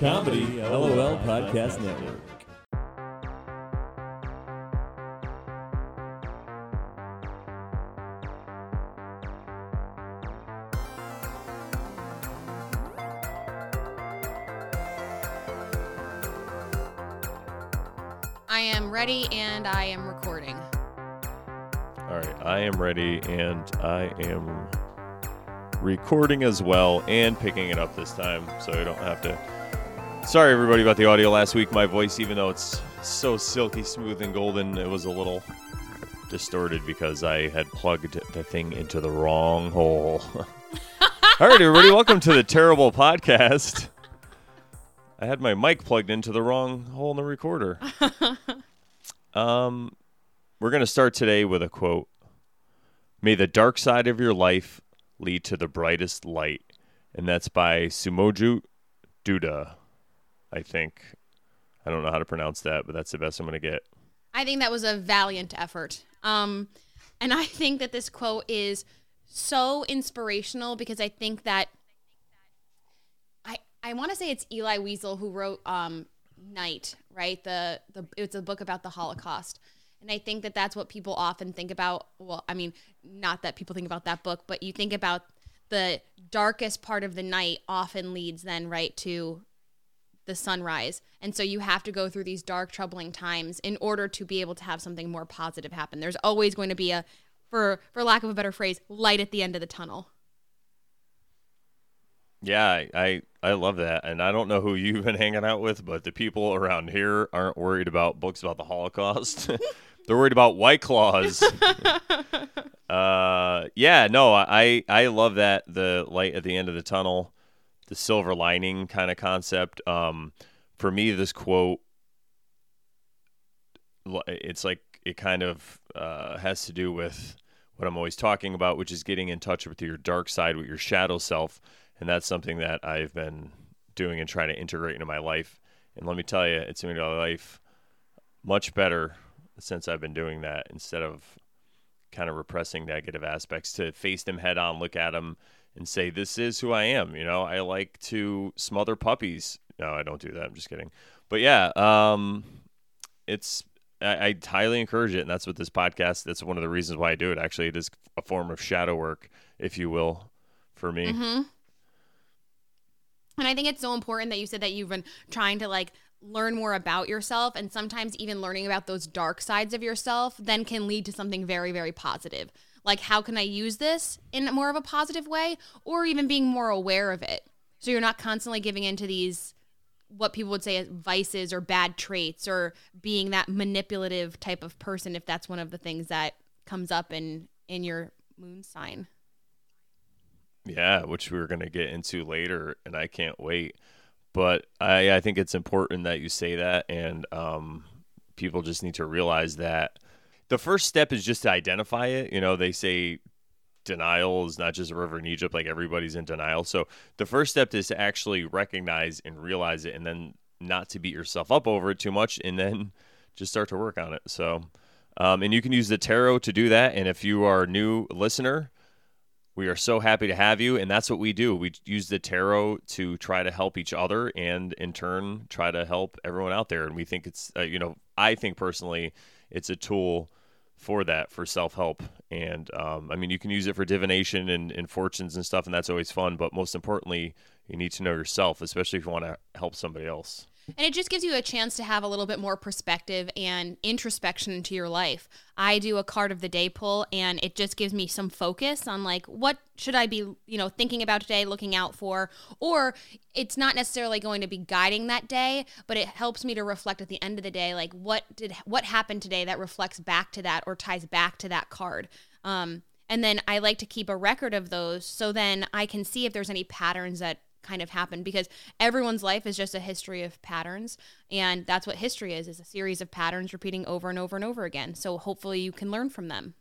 Comedy LOL Podcast Network. I am ready and I am recording. All right, I am ready and I am recording as well and picking it up this time so I don't have to. Sorry, everybody, about the audio last week. My voice, even though it's so silky smooth and golden, it was a little distorted because I had plugged the thing into the wrong hole. All right, everybody, welcome to the Tarotbull Podcast. I had my mic plugged into the wrong hole in the recorder. um, we're going to start today with a quote May the dark side of your life lead to the brightest light. And that's by Sumoju Duda, I think. I don't know how to pronounce that, but that's the best I'm going to get. I think that was a valiant effort. Um, and I think that this quote is so inspirational because I think that I I want to say it's Elie Wiesel who wrote um, Night, right? The the it's a book about the Holocaust. And I think that that's what people often think about. Well, I mean, not that people think about that book, but you think about the darkest part of the night often leads then right to the sunrise. And so you have to go through these dark, troubling times in order to be able to have something more positive happen. There's always going to be a, for for lack of a better phrase, light at the end of the tunnel. Yeah, I, I, love that. And I don't know who you've been hanging out with, but the people around here aren't worried about books about the Holocaust. They're worried about White Claws. uh, yeah, no, I, I love that. The light at the end of the tunnel, the silver lining kind of concept. Um, for me, this quote, it's like it kind of uh, has to do with what I'm always talking about, which is getting in touch with your dark side, with your shadow self and that's something that I've been doing and trying to integrate into my life. And let me tell you, it's made my life much better since I've been doing that instead of kind of repressing negative aspects to face them head on, look at them, and say, This is who I am. You know, I like to smother puppies. No, I don't do that. I'm just kidding. But yeah, um, it's I, I, highly encourage it, and that's what this podcast. That's one of the reasons why I do it. Actually, it is a form of shadow work, if you will, for me. Mm-hmm. And I think it's so important that you said that you've been trying to like learn more about yourself and sometimes even learning about those dark sides of yourself then can lead to something very very positive. Like how can I use this in more of a positive way or even being more aware of it. So you're not constantly giving into these what people would say as vices or bad traits or being that manipulative type of person if that's one of the things that comes up in in your moon sign. Yeah, which we are going to get into later, and I can't wait. But I, I think it's important that you say that, and um, people just need to realize that the first step is just to identify it. You know, they say denial is not just a river in Egypt, like everybody's in denial. So the first step is to actually recognize and realize it, and then not to beat yourself up over it too much, and then just start to work on it. So, um, and you can use the tarot to do that. And if you are a new listener, we are so happy to have you, and that's what we do. We use the tarot to try to help each other, and in turn, try to help everyone out there. And we think it's, uh, you know, I think personally, it's a tool for that for self help. And um, I mean, you can use it for divination and, and fortunes and stuff, and that's always fun. But most importantly, you need to know yourself, especially if you want to help somebody else. And it just gives you a chance to have a little bit more perspective and introspection into your life. I do a card of the day pull and it just gives me some focus on like what should I be, you know, thinking about today, looking out for, or it's not necessarily going to be guiding that day, but it helps me to reflect at the end of the day like what did what happened today that reflects back to that or ties back to that card. Um and then I like to keep a record of those so then I can see if there's any patterns that kind of happen because everyone's life is just a history of patterns. And that's what history is is a series of patterns repeating over and over and over again. So hopefully you can learn from them.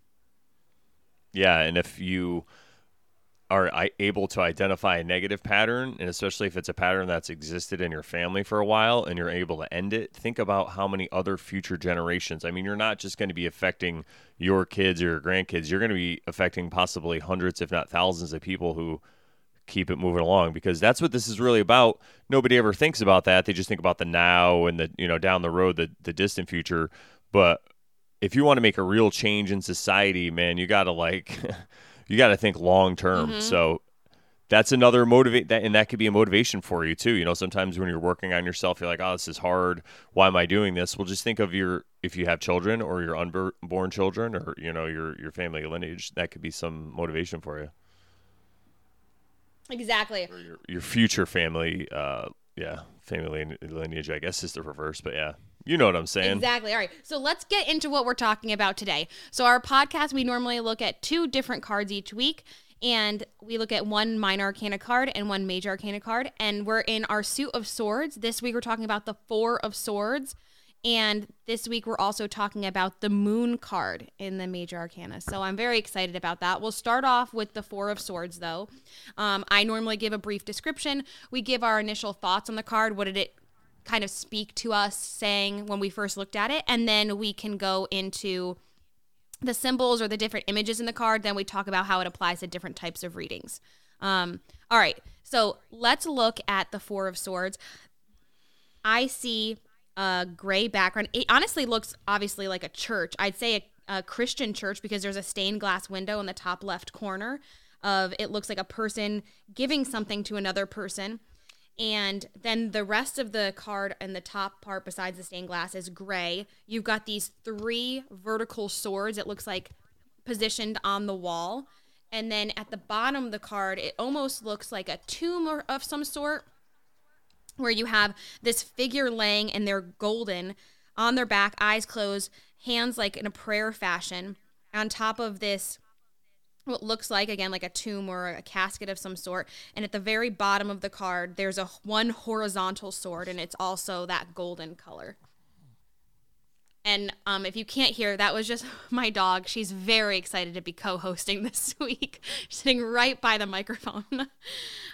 Yeah and if you are able to identify a negative pattern and especially if it's a pattern that's existed in your family for a while and you're able to end it think about how many other future generations. I mean you're not just going to be affecting your kids or your grandkids. You're going to be affecting possibly hundreds if not thousands of people who keep it moving along because that's what this is really about. Nobody ever thinks about that. They just think about the now and the you know down the road, the the distant future. But if you want to make a real change in society, man, you got to like you got to think long term. Mm-hmm. So that's another motivate that and that could be a motivation for you too. You know, sometimes when you're working on yourself, you're like, "Oh, this is hard. Why am I doing this?" Well, just think of your if you have children or your unborn children or you know your your family lineage, that could be some motivation for you. Exactly. Or your, your future family uh yeah, family lineage, I guess is the reverse, but yeah. You know what I'm saying? Exactly. All right. So let's get into what we're talking about today. So, our podcast, we normally look at two different cards each week, and we look at one minor arcana card and one major arcana card. And we're in our suit of swords. This week, we're talking about the Four of Swords. And this week, we're also talking about the Moon card in the Major Arcana. So I'm very excited about that. We'll start off with the Four of Swords, though. Um, I normally give a brief description. We give our initial thoughts on the card. What did it kind of speak to us saying when we first looked at it? And then we can go into the symbols or the different images in the card. Then we talk about how it applies to different types of readings. Um, all right. So let's look at the Four of Swords. I see a gray background. It honestly looks obviously like a church. I'd say a, a Christian church because there's a stained glass window in the top left corner of it looks like a person giving something to another person. And then the rest of the card in the top part, besides the stained glass, is gray. You've got these three vertical swords, it looks like positioned on the wall. And then at the bottom of the card, it almost looks like a tomb or, of some sort where you have this figure laying and they're golden on their back, eyes closed, hands like in a prayer fashion, on top of this what looks like again like a tomb or a casket of some sort. And at the very bottom of the card there's a one horizontal sword and it's also that golden color and um, if you can't hear, that was just my dog. She's very excited to be co-hosting this week, sitting right by the microphone.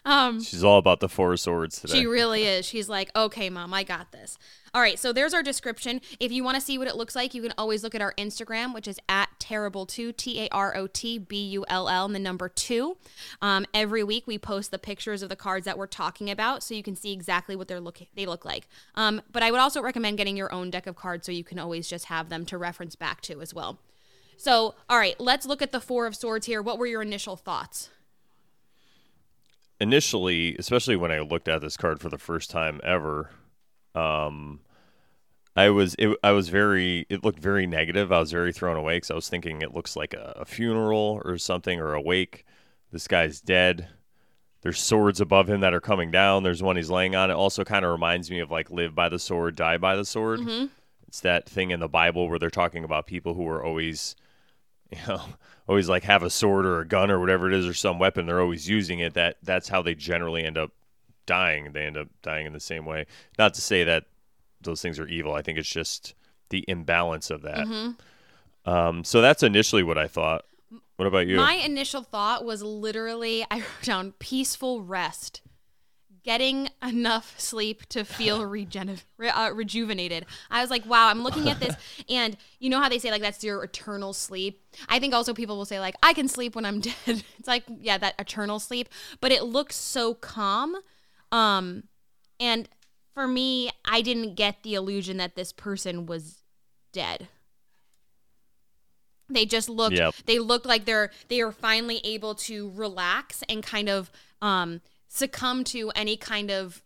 um, She's all about the four swords today. she really is. She's like, okay, mom, I got this. All right, so there's our description. If you want to see what it looks like, you can always look at our Instagram, which is at Tarotbull2, T A R O T B U L L, and the number two. Um, every week we post the pictures of the cards that we're talking about, so you can see exactly what they're look they look like. Um, but I would also recommend getting your own deck of cards so you can always just have them to reference back to as well. So, all right, let's look at the Four of Swords here. What were your initial thoughts? Initially, especially when I looked at this card for the first time ever, um, I was it, I was very it looked very negative. I was very thrown away because I was thinking it looks like a, a funeral or something or a wake. This guy's dead. There's swords above him that are coming down. There's one he's laying on. It also kind of reminds me of like live by the sword, die by the sword. It's that thing in the Bible where they're talking about people who are always, you know, always like have a sword or a gun or whatever it is or some weapon. They're always using it. That that's how they generally end up dying. They end up dying in the same way. Not to say that those things are evil. I think it's just the imbalance of that. Mm-hmm. Um, so that's initially what I thought. What about you? My initial thought was literally I wrote down peaceful rest. Getting enough sleep to feel re- uh, rejuvenated. I was like, wow, I'm looking at this. And you know how they say, like, that's your eternal sleep? I think also people will say, like, I can sleep when I'm dead. It's like, yeah, that eternal sleep. But it looks so calm. Um, and for me, I didn't get the illusion that this person was dead. They just looked Yep. they looked like they're they are finally able to relax and kind of um succumb to any kind of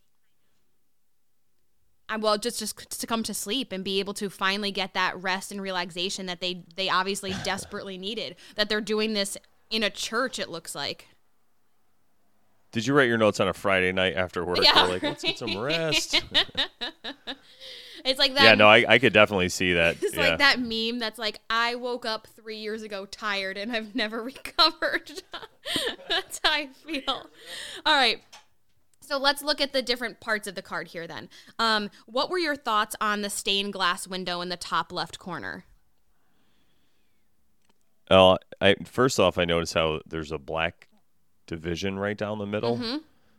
I well just just succumb to sleep and be able to finally get that rest and relaxation that they they obviously desperately needed. That they're doing this in a church it looks like. Did you write your notes on a Friday night after work? Yeah. Like, let's get some rest. It's like that yeah, no, I, I could definitely see that. It's yeah. like that meme that's like, I woke up three years ago tired and I've never recovered. that's how I feel. All right. So let's look at the different parts of the card here then. Um, what were your thoughts on the stained glass window in the top left corner? Oh, I first off, I noticed how there's a black division right down the middle. Mm-hmm.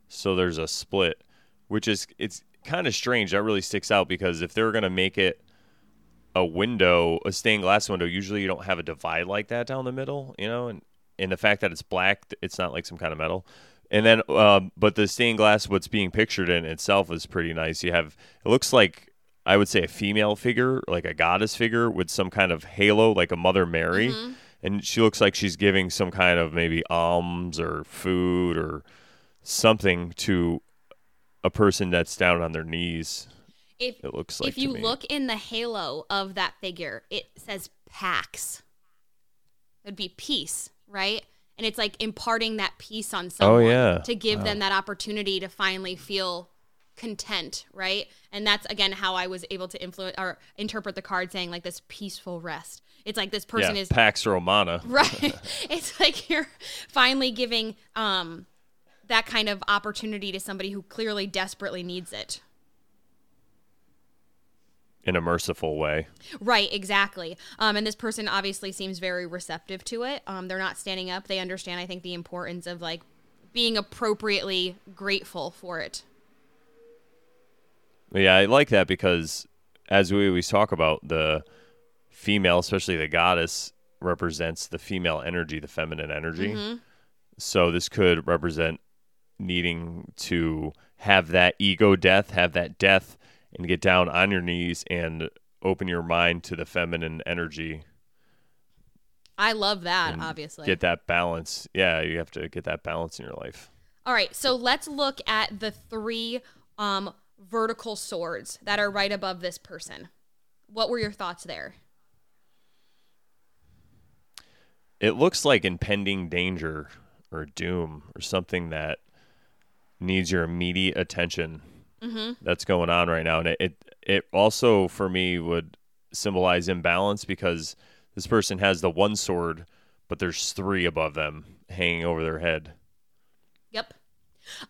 So there's a split, which is it's kind of strange. That really sticks out because if they're gonna make it a window, a stained glass window, usually you don't have a divide like that down the middle, you know, and and the fact that it's black, it's not like some kind of metal. And then, uh, but the stained glass, what's being pictured in itself is pretty nice. You have, it looks like, I would say a female figure, like a goddess figure with some kind of halo, like a Mother Mary. Mm-hmm. And she looks like she's giving some kind of maybe alms or food or something to a person that's down on their knees. If It looks like if to you me. look in the halo of that figure, it says Pax. It'd be peace, right? And it's like imparting that peace on oh, someone Oh, yeah. to give them that opportunity to finally feel content, right? And that's again how I was able to influence or interpret the card saying like this peaceful rest. It's like this person yeah, is Pax Romana. right. it's like you're finally giving um that kind of opportunity to somebody who clearly desperately needs it. in a merciful way. Right, exactly. Um, and this person obviously seems very receptive to it. Um, they're not standing up. They understand, I think, the importance of like being appropriately grateful for it. Yeah, I like that because as we always talk about, the female, especially the goddess, represents the female energy, the feminine energy. So this could represent needing to have that ego death, have that death, and get down on your knees and open your mind to the feminine energy. I love that, obviously. Get that balance. Yeah, you have to get that balance in your life. All right, so let's look at the three um, vertical swords that are right above this person. What were your thoughts there? It looks like impending danger or doom or something that needs your immediate attention mm-hmm. that's going on right now and it, it it also for me would symbolize imbalance because this person has the one sword but there's three above them hanging over their head Yep.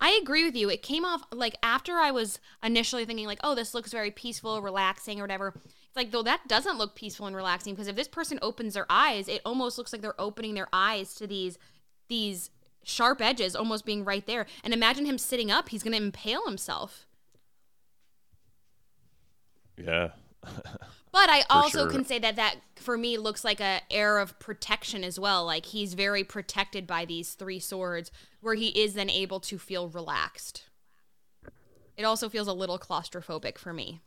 I agree with you. It came off like after I was initially thinking like, "Oh, this looks very peaceful, relaxing or whatever." It's like though that doesn't look peaceful and relaxing because if this person opens their eyes, it almost looks like they're opening their eyes to these these sharp edges almost being right there. And imagine him sitting up, he's going to impale himself. yeah But I also sure. can say that that for me looks like a air of protection as well. Like he's very protected by these three swords, where he is then able to feel relaxed. It also feels a little claustrophobic for me.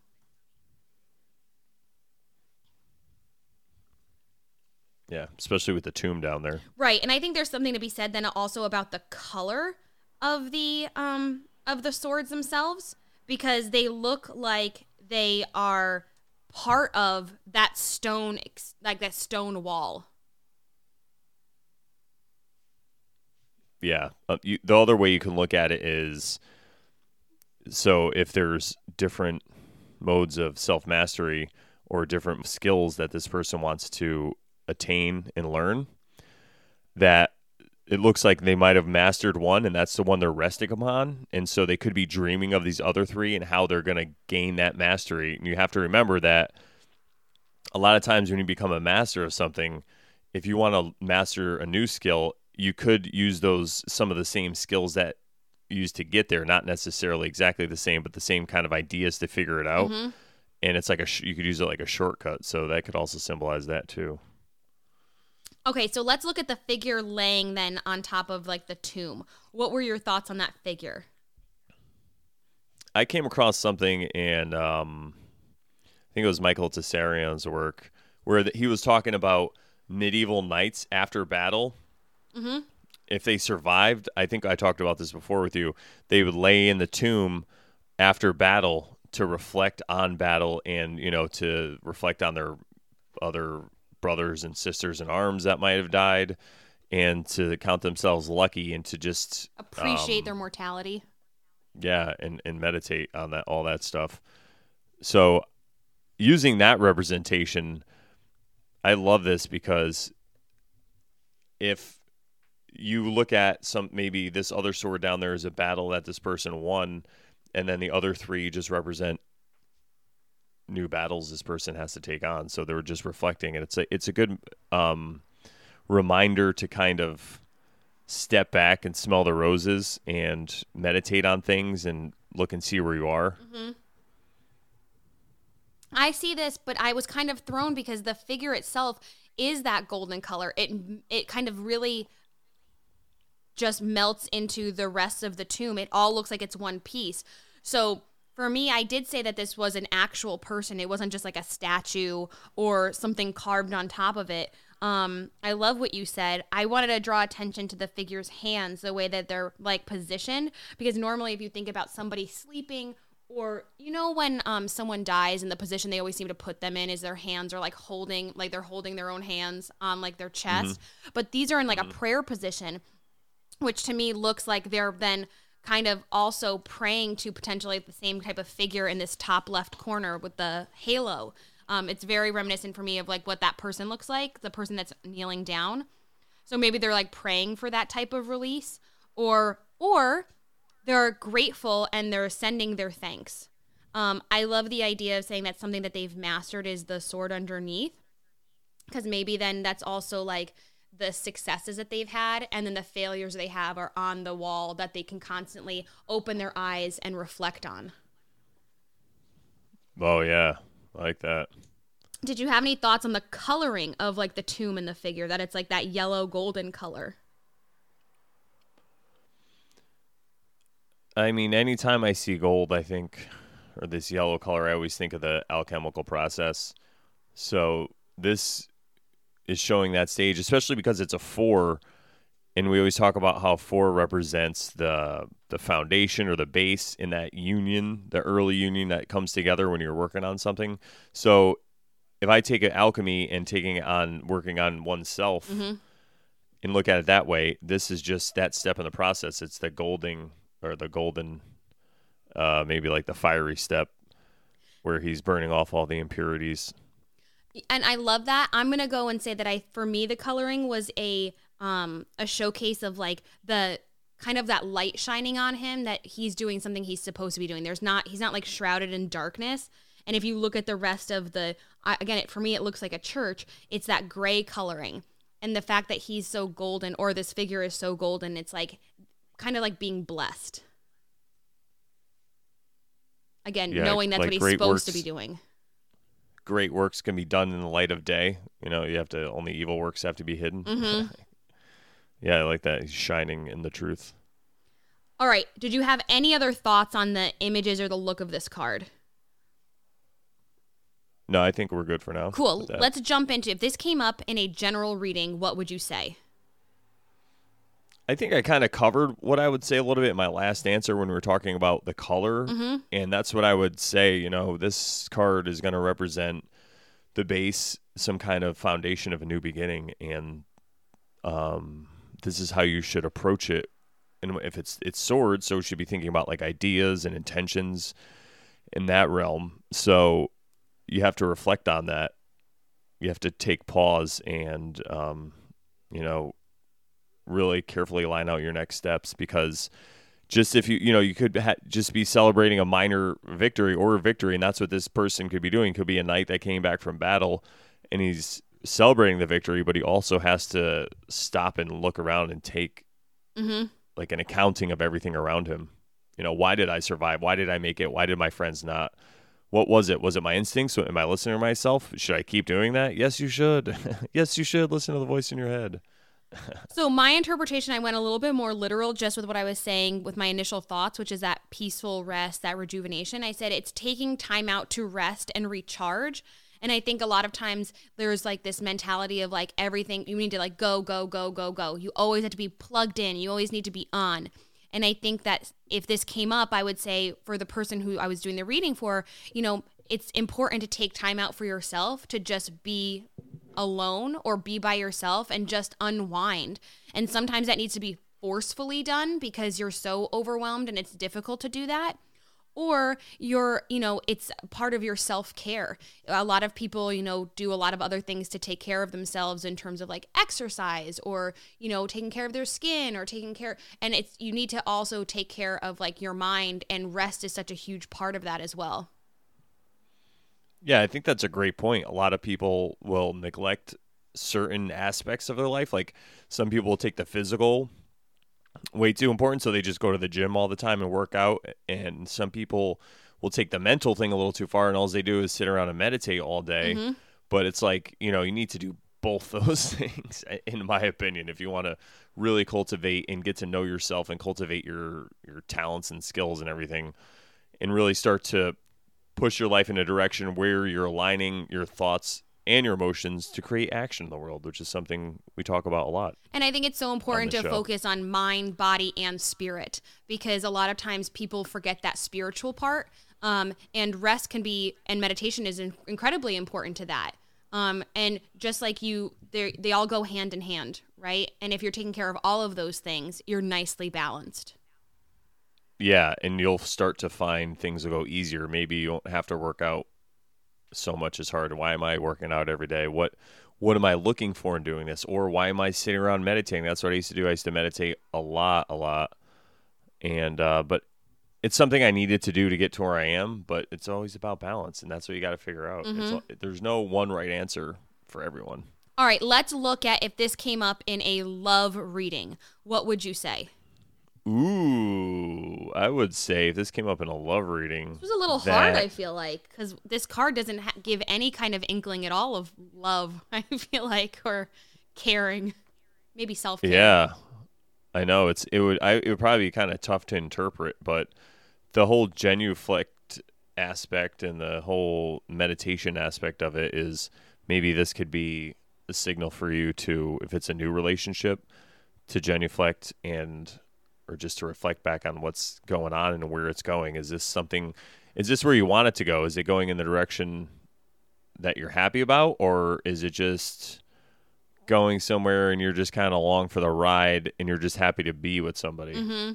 Yeah especially with the tomb down there Right, and I think there's something to be said then also about the color of the um of the swords themselves because they look like they are part of that stone like that stone wall. Yeah. Uh, you, the other way you can look at it is so if there's different modes of self mastery or different skills that this person wants to attain and learn, that it looks like they might have mastered one and that's the one they're resting upon. And so they could be dreaming of these other three and how they're going to gain that mastery. And you have to remember that a lot of times when you become a master of something, if you want to master a new skill, you could use those some of the same skills that you used to get there, not necessarily exactly the same, but the same kind of ideas to figure it out. Mm-hmm. And it's like a sh- you could use it like a shortcut, so that could also symbolize that too. Okay, so let's look at the figure laying then on top of like the tomb. What were your thoughts on that figure? I came across something, and um, I think it was Michael Tsarion's work, where th- he was talking about medieval knights after battle. Mm-hmm. If they survived, I think I talked about this before with you. They would lay in the tomb after battle to reflect on battle, and you know to reflect on their other brothers and sisters in arms that might have died, and to count themselves lucky, and to just Appreciate um, their mortality. yeah and and meditate on that all that stuff so using that representation i love this because if you look at some maybe this other sword down there is a battle that this person won and then the other three just represent new battles this person has to take on so they were just reflecting and it's a it's a good um reminder to kind of step back and smell the roses and meditate on things and look and see where you are. I see this, but I was kind of thrown because the figure itself is that golden color. It it kind of really just melts into the rest of the tomb. It all looks like it's one piece. So for me, I did say that this was an actual person. It wasn't just like a statue or something carved on top of it. Um, I love what you said. I wanted to draw attention to the figure's hands, the way that they're like positioned, because normally if you think about somebody sleeping or you know when um someone dies and the position they always seem to put them in is their hands are like holding like they're holding their own hands on like their chest but these are in like a prayer position which to me looks like they're then kind of also praying to potentially the same type of figure in this top left corner with the halo um it's very reminiscent for me of like what that person looks like the person that's kneeling down so maybe they're like praying for that type of release or or they're grateful and they're sending their thanks. Um, I love the idea of saying that something that they've mastered is the sword underneath, because maybe then that's also like the successes that they've had, and then the failures they have are on the wall that they can constantly open their eyes and reflect on. Oh yeah, I like that. Did you have any thoughts on the coloring of like the tomb and the figure? That it's like that yellow golden color. I mean, anytime I see gold, I think, or this yellow color, I always think of the alchemical process. So this is showing that stage, especially because it's a four, and we always talk about how four represents the the foundation or the base in that union, the early union that comes together when you're working on something. So if I take it alchemy and taking it on working on oneself Mhm. and look at it that way, this is just that step in the process. It's the golden or the golden, uh, maybe like the fiery step where he's burning off all the impurities. And I love that. I'm gonna go and say that I, for me, the coloring was a um a showcase of like the kind of that light shining on him that he's doing something he's supposed to be doing. There's not he's not like shrouded in darkness. And if you look at the rest of the I again, it, for me, it looks like a church. It's that gray coloring, and the fact that he's so golden, or this figure is so golden, it's like kind of like being blessed. Again, Yeah, knowing that's like what he's supposed to be doing. Great works can be done in the light of day. You know, you have to only evil works have to be hidden. Mhm. yeah, I like that. He's shining in the truth. All right. Did you have any other thoughts on the images or the look of this card? No, I think we're good for now. Cool. Let's jump into if this came up in a general reading, what would you say? I think I kind of covered what I would say a little bit in my last answer when we were talking about the color. Mm-hmm. And that's what I would say. You know, this card is going to represent the base, some kind of foundation of a new beginning. And um, this is how you should approach it. And if it's it's swords, so we should be thinking about like ideas and intentions in that realm. So you have to reflect on that. You have to take pause and, um, you know, really carefully line out your next steps because just if you you know you could ha- just be celebrating a minor victory or a victory and that's what this person could be doing. Could be a knight that came back from battle and he's celebrating the victory but he also has to stop and look around and take Mm-hmm. like an accounting of everything around him. You know why did i survive? Why did i make it? Why did my friends not? What was it? Was it my instincts? Am i listening to myself? Should i keep doing that? Yes you should. Yes you should listen to the voice in your head So my interpretation, I went a little bit more literal just with what I was saying with my initial thoughts, which is that peaceful rest, that rejuvenation. I said it's taking time out to rest and recharge. And I think a lot of times there's like this mentality of like everything you need to like go, go, go, go, go. You always have to be plugged in. You always need to be on. And I think that if this came up, I would say for the person who I was doing the reading for, you know, it's important to take time out for yourself to just be alone or be by yourself and just unwind. And sometimes that needs to be forcefully done because you're so overwhelmed and it's difficult to do that. Or you're, you know, it's part of your self care. A lot of people, you know, do a lot of other things to take care of themselves in terms of like exercise or, you know, taking care of their skin or taking care. And it's, you need to also take care of like your mind, and rest is such a huge part of that as well. Yeah, I think that's a great point. A lot of people will neglect certain aspects of their life. Like some people will take the physical way too important, so they just go to the gym all the time and work out. And some people will take the mental thing a little too far, and all they do is sit around and meditate all day. Mm-hmm. But it's like, you know, you need to do both those things, in my opinion. If you want to really cultivate and get to know yourself and cultivate your your talents and skills and everything, and really start to push your life in a direction where you're aligning your thoughts and your emotions to create action in the world, which is something we talk about a lot. And I think it's so important to show. focus on mind, body, and spirit because a lot of times people forget that spiritual part. Um, and rest can be, and meditation is in- incredibly important to that. Um, and just like you, they they all go hand in hand, right? And if you're taking care of all of those things, you're nicely balanced. Yeah, and you'll start to find things will go easier. Maybe you won't have to work out so much as hard. Why am I working out every day? What what am I looking for in doing this? Or why am I sitting around meditating? That's what I used to do. I used to meditate a lot, a lot. And uh, but it's something I needed to do to get to where I am. But it's always about balance, and that's what you got to figure out. Mm-hmm. all, there's no one right answer for everyone. All right, let's look at if this came up in a love reading. What would you say? Ooh, I would say if this came up in a love reading, It was a little hard, I feel like, because this card doesn't ha- give any kind of inkling at all of love. I feel like, or caring, maybe self care. Yeah, I know it's it would I it would probably be kind of tough to interpret, but the whole genuflect aspect and the whole meditation aspect of it is maybe this could be a signal for you to if it's a new relationship to genuflect and or just to reflect back on what's going on and where it's going. Is this something? Is this where you want it to go? Is it going in the direction that you're happy about, or is it just going somewhere and you're just kind of along for the ride and you're just happy to be with somebody? Mm-hmm.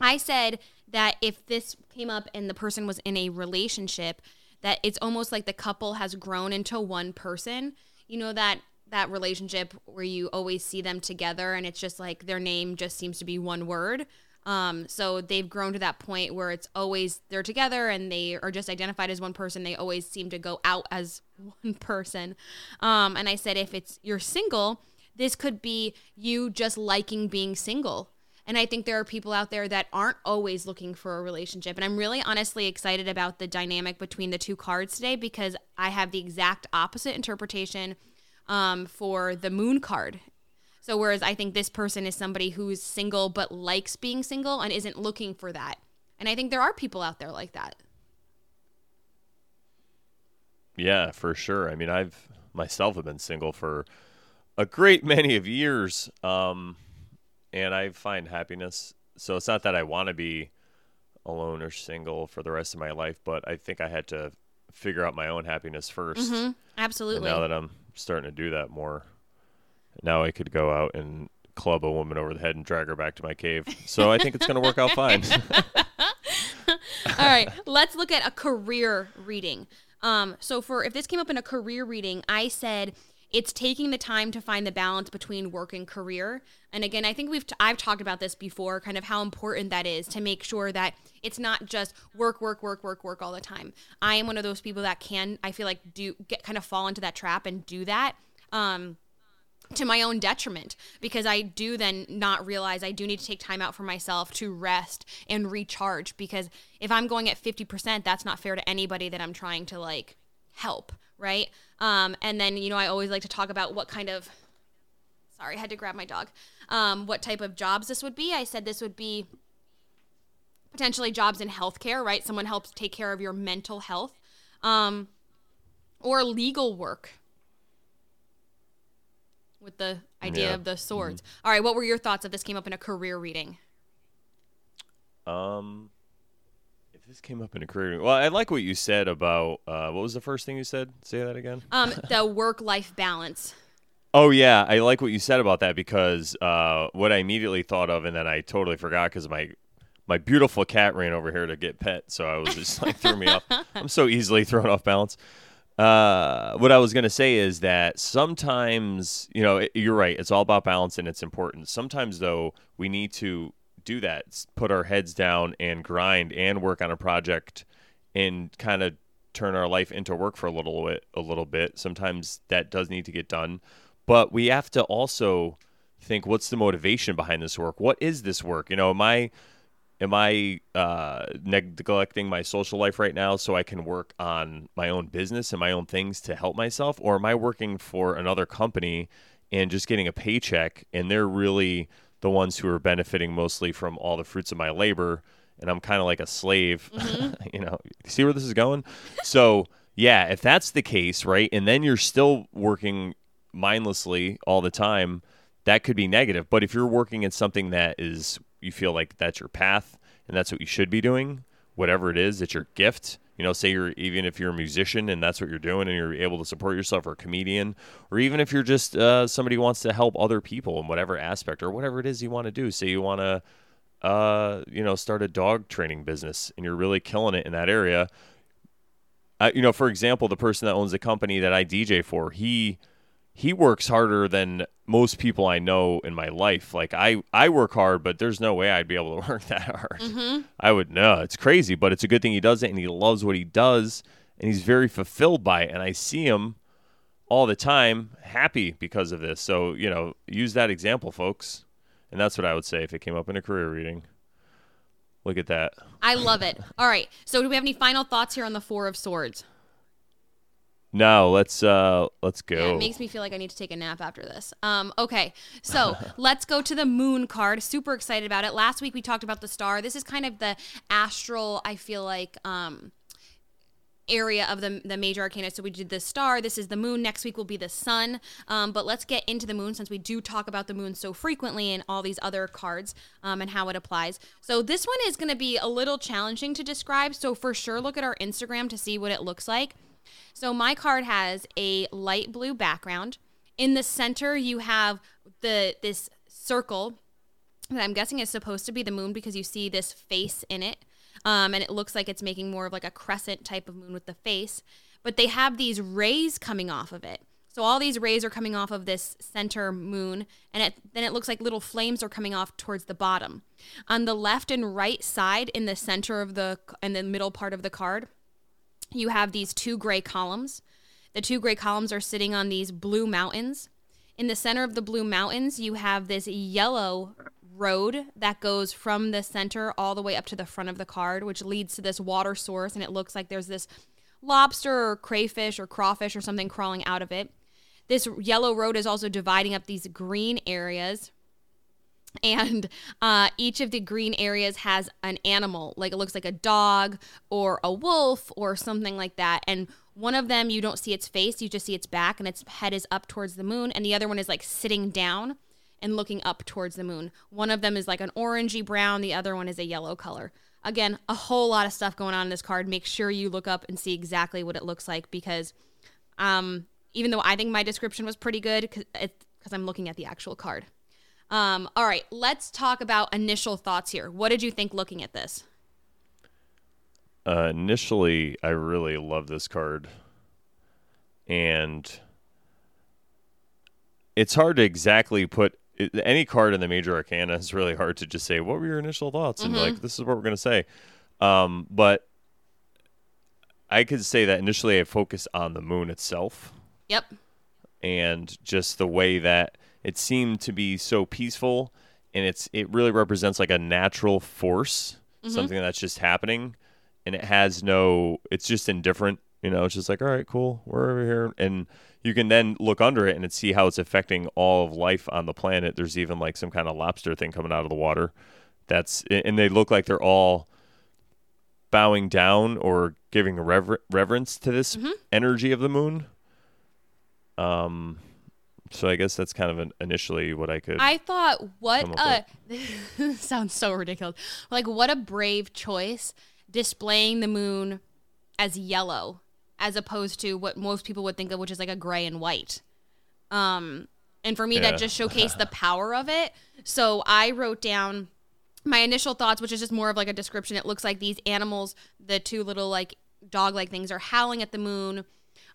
I said that if this came up and the person was in a relationship, that it's almost like the couple has grown into one person. You know that that relationship where you always see them together and it's just like their name just seems to be one word. Um, so they've grown to that point where it's always they're together and they are just identified as one person. They always seem to go out as one person. Um, and I said if it's you're single, this could be you just liking being single. And I think there are people out there that aren't always looking for a relationship. And I'm really honestly excited about the dynamic between the two cards today because I have the exact opposite interpretation um, for the moon card. So, whereas I think this person is somebody who's single but likes being single and isn't looking for that. And I think there are people out there like that. Yeah, for sure. I mean, I've myself have been single for a great many of years, um, and I find happiness. So it's not that I want to be alone or single for the rest of my life, but I think I had to figure out my own happiness 1st And Absolutely. now that I'm starting to do that more, now I could go out and club a woman over the head and drag her back to my cave. So I think it's going to work out fine. All right, let's look at a career reading. Um, so for if this came up in a career reading, I said it's taking the time to find the balance between work and career. And again, I think we've t- I've talked about this before, kind of how important that is to make sure that it's not just work, work, work, work, work all the time. I am one of those people that can I feel like do get kind of fall into that trap and do that. Um, to my own detriment because I do then not realize I do need to take time out for myself to rest and recharge because if I'm going at 50%, that's not fair to anybody that I'm trying to like help, right? Um, and then, you know, I always like to talk about what kind of, sorry, I had to grab my dog, um, what type of jobs this would be. I said this would be potentially jobs in healthcare, right? Someone helps take care of your mental health um, or legal work with the idea Yeah. of the swords. All right, what were your thoughts if this came up in a career reading? Um, this came up in a career, well, I like what you said about uh, what was the first thing you said? Say that again. Um, the work life balance. Oh yeah, I like what you said about that because uh, what I immediately thought of, and then I totally forgot because my my beautiful cat ran over here to get pet, so I was just like threw me off. I'm so easily thrown off balance. Uh, what I was gonna say is that sometimes, you know, it- you're right. It's all about balance and it's important. Sometimes though, we need to do that, put our heads down and grind and work on a project and kind of turn our life into work for a little bit. A little bit. Sometimes that does need to get done, but we have to also think, what's the motivation behind this work? What is this work? You know, am I am I uh, neglecting my social life right now so I can work on my own business and my own things to help myself? Or am I working for another company and just getting a paycheck and they're really the ones who are benefiting mostly from all the fruits of my labor? And I'm kind of like a slave. Mm-hmm. you know, see where this is going? So, yeah, if that's the case, right? And then you're still working mindlessly all the time, that could be negative. But if you're working in something that is you feel like that's your path and that's what you should be doing, whatever it is, it's your gift. You know, say you're even if you're a musician and that's what you're doing and you're able to support yourself or a comedian, or even if you're just uh, somebody who wants to help other people in whatever aspect or whatever it is you want to do. Say you want to, uh, you know, start a dog training business and you're really killing it in that area. You know, for example, the person that owns the company that I DJ for, he he works harder than most people I know in my life. Like I, I work hard, but there's no way I'd be able to work that hard. Mm-hmm. I would know it's crazy, but it's a good thing he does it, and he loves what he does, and he's very fulfilled by it. And I see him all the time, happy because of this. So you know, use that example, folks, and that's what I would say if it came up in a career reading. Look at that. I love it. All right. So, do we have any final thoughts here on the Four of Swords? No, let's uh let's go. Yeah, it makes me feel like I need to take a nap after this. Um, okay, so let's go to the moon card. Super excited about it. Last week we talked about the star. This is kind of the astral. I feel like um, area of the the major arcana. So we did the star. This is the moon. Next week will be the sun. Um, but let's get into the moon since we do talk about the moon so frequently in all these other cards um, and how it applies. So this one is going to be a little challenging to describe. So for sure, look at our Instagram to see what it looks like. So my card has a light blue background. In the center, you have the this circle that I'm guessing is supposed to be the moon because you see this face in it. Um, and it looks like it's making more of like a crescent type of moon with the face. But they have these rays coming off of it. So all these rays are coming off of this center moon, and it, then it looks like little flames are coming off towards the bottom. On the left and right side, in the center of the in the middle part of the card, you have these two gray columns. The two gray columns are sitting on these blue mountains. In the center of the blue mountains, you have this yellow road that goes from the center all the way up to the front of the card, which leads to this water source. And it looks like there's this lobster or crayfish or crawfish or something crawling out of it. This yellow road is also dividing up these green areas and uh, each of the green areas has an animal like it looks like a dog or a wolf or something like that. And one of them you don't see its face you just see its back and its head is up towards the moon. And the other one is like sitting down and looking up towards the moon. One of them is like an orangey brown the other one is a yellow color. Again a whole lot of stuff going on in this card. Make sure you look up and see exactly what it looks like because um, even though i think my description was pretty good because i'm looking at the actual card um, all right, let's talk about initial thoughts here. What did you think looking at this? Uh, initially, I really love this card, and it's hard to exactly put any card in the major arcana. Is really hard to just say what were your initial thoughts Mm-hmm. and like this is what we're gonna say. Um, but I could say that initially I focused on the moon itself Yep. and just the way that it seemed to be so peaceful and it's it really represents like a natural force something that's just happening and it has no it's just indifferent you know it's just like all right cool we're over here and you can then look under it and see how it's affecting all of life on the planet. There's even like some kind of lobster thing coming out of the water. That's and they look like they're all bowing down or giving a rever- reverence to this energy of the moon. Um so I guess that's kind of an, initially what I could. I thought, what a sounds so ridiculous. Like, what a brave choice displaying the moon as yellow, as opposed to what most people would think of, which is like a gray and white. Um, and for me, Yeah. that just showcased the power of it. So I wrote down my initial thoughts, which is just more of like a description. It looks like these animals, the two little like dog like things, are howling at the moon.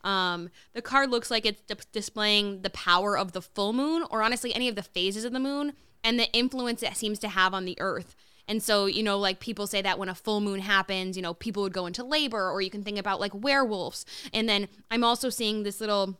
Um, the card looks like it's di- displaying the power of the full moon, or honestly, any of the phases of the moon, and the influence it seems to have on the earth. And so, you know, like people say that when a full moon happens, you know, people would go into labor, or you can think about like werewolves. And then I'm also seeing this little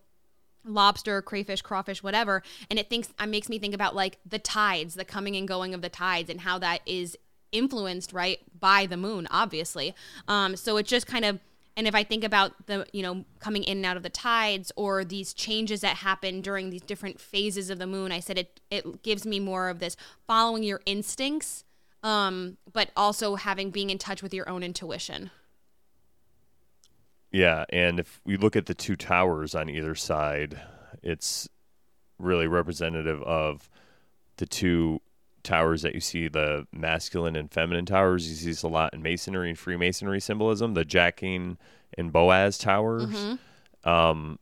lobster, crayfish, crawfish, whatever, and it thinks it makes me think about like the tides, the coming and going of the tides, and how that is influenced right by the moon obviously um so it just kind of and if i think about the you know coming in and out of the tides or these changes that happen during these different phases of the moon i said it it gives me more of this following your instincts um but also having being in touch with your own intuition. Yeah, and if we look at the two towers on either side, it's really representative of the two towers that you see the masculine and feminine towers. You see this a lot in masonry and Freemasonry symbolism, the Jachin and Boaz towers. Um,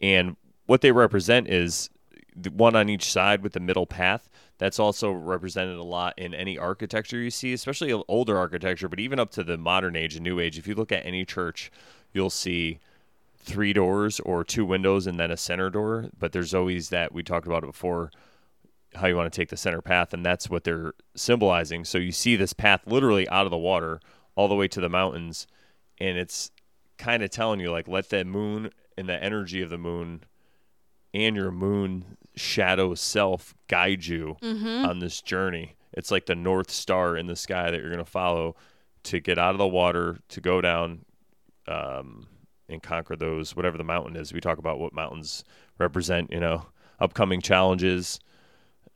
and what they represent is the one on each side with the middle path. That's also represented a lot in any architecture you see, especially older architecture, but even up to the modern age and new age. If you look at any church, you'll see three doors or two windows and then a center door. But there's always that we talked about it before how you want to take the center path, and that's what they're symbolizing. So you see this path literally out of the water all the way to the mountains, and it's kind of telling you like let that moon and the energy of the moon and your moon shadow self guide you on this journey. It's like the north star in the sky that you're going to follow to get out of the water, to go down um, and conquer those whatever the mountain is. We talk about what mountains represent, you know, upcoming challenges,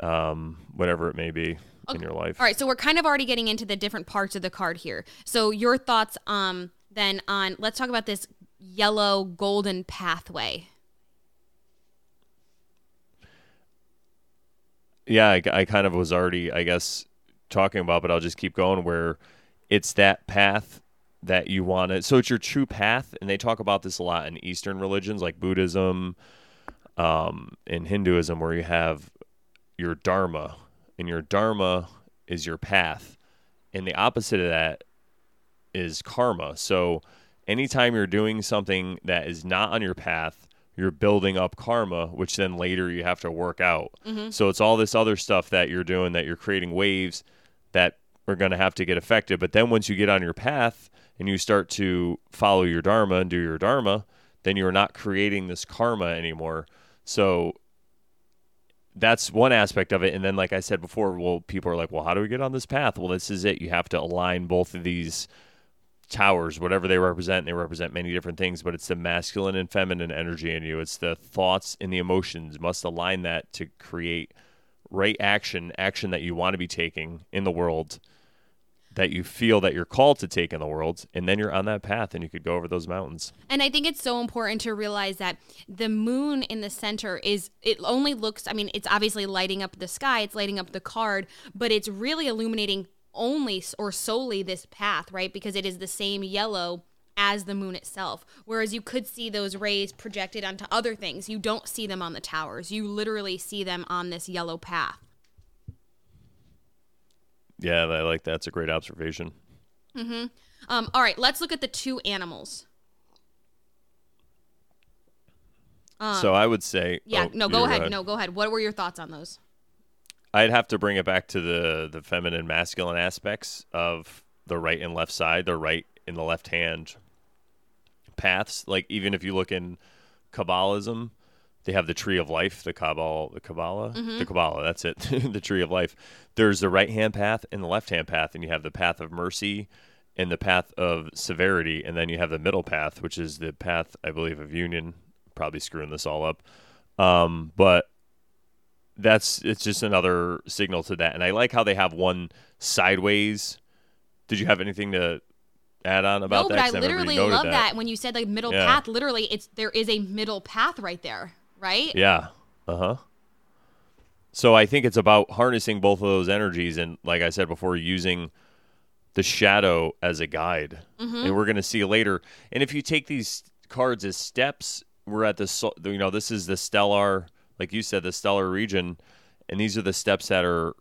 um, whatever it may be in your life. All right, so we're kind of already getting into the different parts of the card here. So your thoughts um then on let's talk about this yellow golden pathway. yeah, I, I kind of was already, I guess, talking about, but I'll just keep going. Where it's that path that you want to. So it's your true path, and they talk about this a lot in Eastern religions like Buddhism, um, in Hinduism, where you have your dharma, and your dharma is your path, and the opposite of that is karma. So anytime you're doing something that is not on your path, you're building up karma, which then later you have to work out. Mm-hmm. So it's all this other stuff that you're doing that you're creating waves that are going to have to get affected. But then once you get on your path and you start to follow your dharma and do your dharma, then you're not creating this karma anymore. So that's one aspect of it. And then, like I said before, well, people are like, well, how do we get on this path? Well, this is it. You have to align both of these towers, whatever they represent. They represent many different things, but it's the masculine and feminine energy in you. It's the thoughts and the emotions must align that to create right action, action that you want to be taking in the world, that you feel that you're called to take in the world, and then you're on that path and you could go over those mountains. And I think it's so important to realize that the moon in the center is, it only looks, I mean, it's obviously lighting up the sky, it's lighting up the card, but it's really illuminating only or solely this path, right? Because it is the same yellow as the moon itself. Whereas you could see those rays projected onto other things. You don't see them on the towers, you literally see them on this yellow path. Yeah, I like that. It's a great observation. Um, all right, let's look at the two animals. so I would say, Yeah, oh, no, go ahead. No, go ahead. What were your thoughts on those? I'd have to bring it back to the the feminine masculine aspects of the right and left side, the right and the left hand paths. Like even if you look in Kabbalism, they have the tree of life, the Kabbalah, the Kabbalah, the Kabbalah. That's it, the tree of life. There's the right hand path and the left hand path, and you have the path of mercy and the path of severity, and then you have the middle path, which is the path, I believe, of union. Probably screwing this all up, um, but that's it's just another signal to that. And I like how they have one sideways. Did you have anything to add on about no, that? but I literally love that. when you said like middle Yeah. path. Literally, it's there is a middle path right there, right? Yeah. Uh huh. So I think it's about harnessing both of those energies, and like I said before, using the shadow as a guide. And we're going to see later. And if you take these cards as steps, we're at the you know this is the stellar, like you said, the stellar region, and these are the steps that are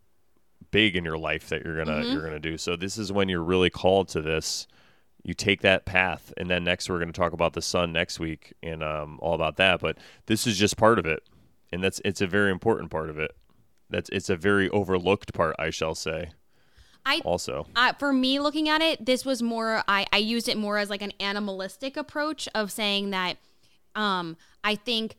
big in your life that you're gonna you're gonna do. So this is when you're really called to this. You take that path, and then next we're going to talk about the sun next week and um, all about that. But this is just part of it, and that's it's a very important part of it. That's it's a very overlooked part, I shall say. I Also, uh, for me looking at it, this was more I, I used it more as like an animalistic approach of saying that um, I think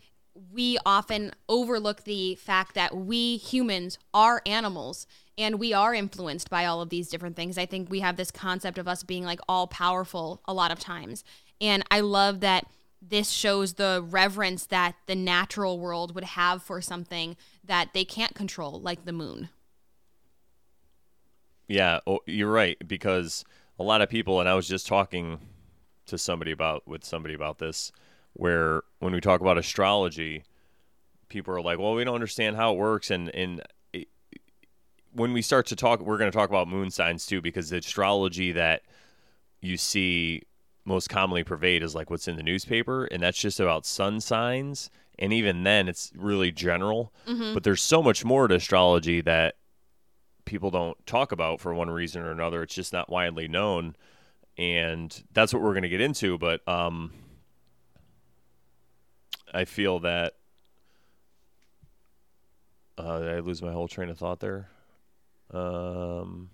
we often overlook the fact that we humans are animals and we are influenced by all of these different things. I think we have this concept of us being like all powerful a lot of times. And I love that this shows the reverence that the natural world would have for something that they can't control, like the moon. Yeah, oh, you're right because a lot of people, and I was just talking to somebody about with somebody about this, where when we talk about astrology, people are like, "Well, we don't understand how it works," and and when we start to talk, we're going to talk about moon signs too, because the astrology that you see most commonly pervade is like what's in the newspaper, and that's just about sun signs. And even then, it's really general. But there's so much more to astrology that people don't talk about for one reason or another. It's just not widely known, and that's what we're going to get into. But um, I feel that uh, did I lose my whole train of thought there? Um,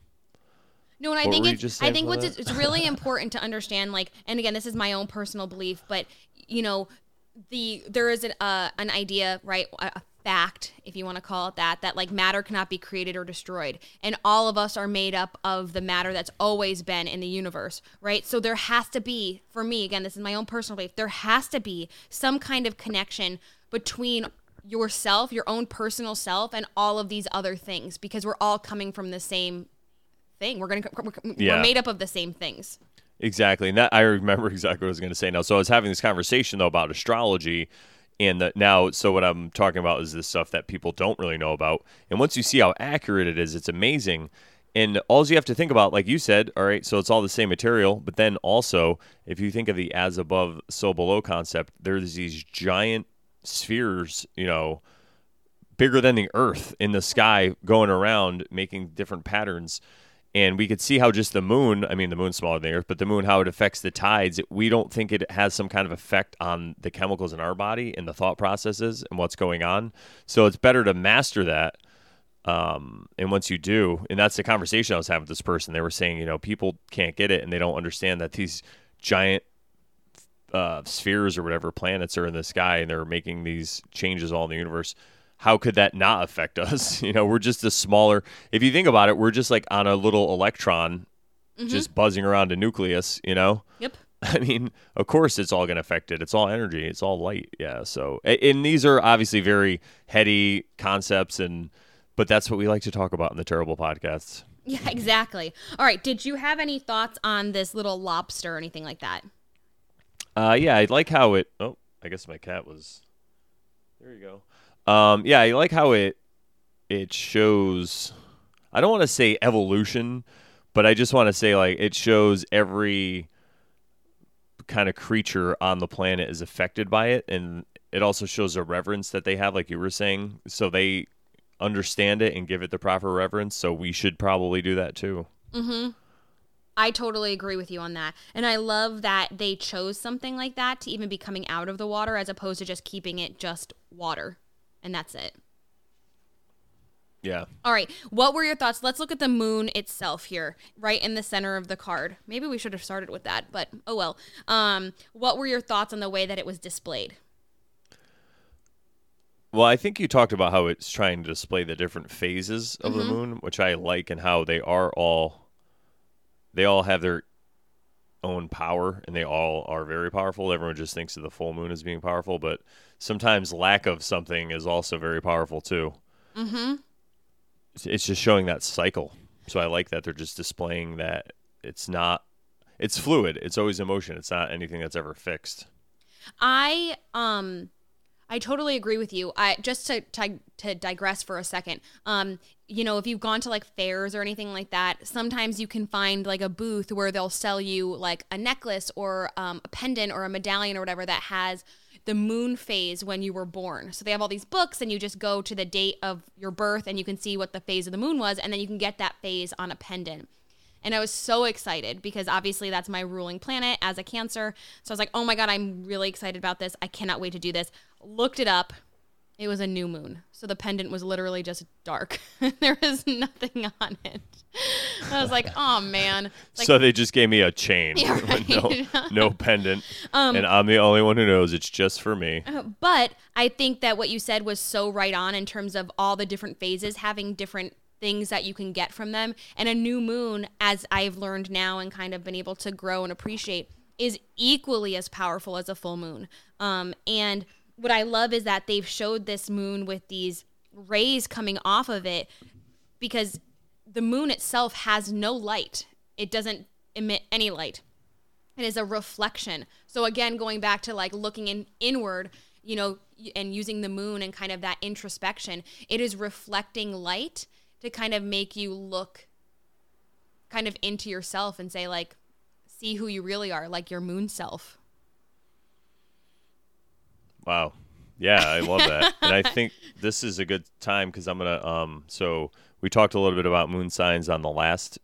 No, and I think it's just I think what's that? it's really important to understand like and again this is my own personal belief but you know the there is an uh, an idea right a fact if you want to call it that that like matter cannot be created or destroyed and all of us are made up of the matter that's always been in the universe right so there has to be for me again this is my own personal belief there has to be some kind of connection between yourself your own personal self and all of these other things because we're all coming from the same thing. We're gonna we're, we're made up of the same things. Exactly. And that I remember exactly what I was going to say now. So I was having this conversation though about astrology and the, now so what I'm talking about is this stuff that people don't really know about. And once you see how accurate it is, it's amazing. And all you have to think about, like you said, all right, so it's all the same material, but then also if you think of the as above, so below concept, there's these giant spheres, you know, bigger than the earth in the sky going around making different patterns. And we could see how just the moon i mean the moon's smaller than the earth but the moon how it affects the tides we don't think it has some kind of effect on the chemicals in our body and the thought processes and what's going on. So it's better to master that um, and once you do and that's the conversation i was having with this person. They were saying you know people can't get it and they don't understand that these giant uh, spheres or whatever planets are in the sky and they're making these changes all in the universe how could that not affect us you know we're just a smaller if you think about it we're just like on a little electron just buzzing around a nucleus you know Yep. I mean, of course, it's all going to affect it. It's all energy. It's all light. Yeah. So, and these are obviously very heady concepts, and but that's what we like to talk about in the Tarotbull podcasts. Yeah, exactly. All right. Did you have any thoughts on this little lobster or anything like that? Uh, yeah, I like how it. Oh, I guess my cat was. There you go. Um, yeah, I like how it it shows. I don't want to say evolution, but I just want to say like it shows every kind of creature on the planet is affected by it, and it also shows a reverence that they have, like you were saying, so they understand it and give it the proper reverence. So we should probably do that too. I totally agree with you on that. And I love that they chose something like that to even be coming out of the water as opposed to just keeping it just water. And that's it. Yeah. All right. What were your thoughts? Let's look at the moon itself here, right in the center of the card. Maybe we should have started with that, but oh well. Um, what were your thoughts on the way that it was displayed? Well, I think you talked about how it's trying to display the different phases of the moon, which I like, and how they are all they all have their own power, and they all are very powerful. Everyone just thinks of the full moon as being powerful, but sometimes lack of something is also very powerful too. Mm-hmm. It's, just showing that cycle. So I like that they're just displaying that it's not. It's fluid. It's always in motion. It's not anything that's ever fixed. I um I totally agree with you. I just to to, to digress for a second. Um you know, if you've gone to like fairs or anything like that, sometimes you can find like a booth where they'll sell you like a necklace or um, a pendant or a medallion or whatever that has the moon phase when you were born. So they have all these books and you just go to the date of your birth and you can see what the phase of the moon was and then you can get that phase on a pendant. And I was so excited because obviously that's my ruling planet as a Cancer. So I was like, oh my God, I'm really excited about this. I cannot wait to do this. Looked it up. It was a new moon. So the pendant was literally just dark. there was nothing on it. I was like, oh man. Like, so they just gave me a chain, Yeah, with no. Um, no pendant, and I'm the only one who knows it's just for me. But I think that what you said was so right on in terms of all the different phases having different things that you can get from them. And a new moon, as I've learned now and kind of been able to grow and appreciate, is equally as powerful as a full moon. Um, and what I love is that they've showed this moon with these rays coming off of it because the moon itself has no light. It doesn't emit any light. It is a reflection. So again, going back to like looking in inward, you know, and using the moon and kind of that introspection, it is reflecting light to kind of make you look kind of into yourself and say like see who you really are, like your moon self. Wow. Yeah, I love that. and I think this is a good time because I'm gonna um so we talked a little bit about moon signs on the last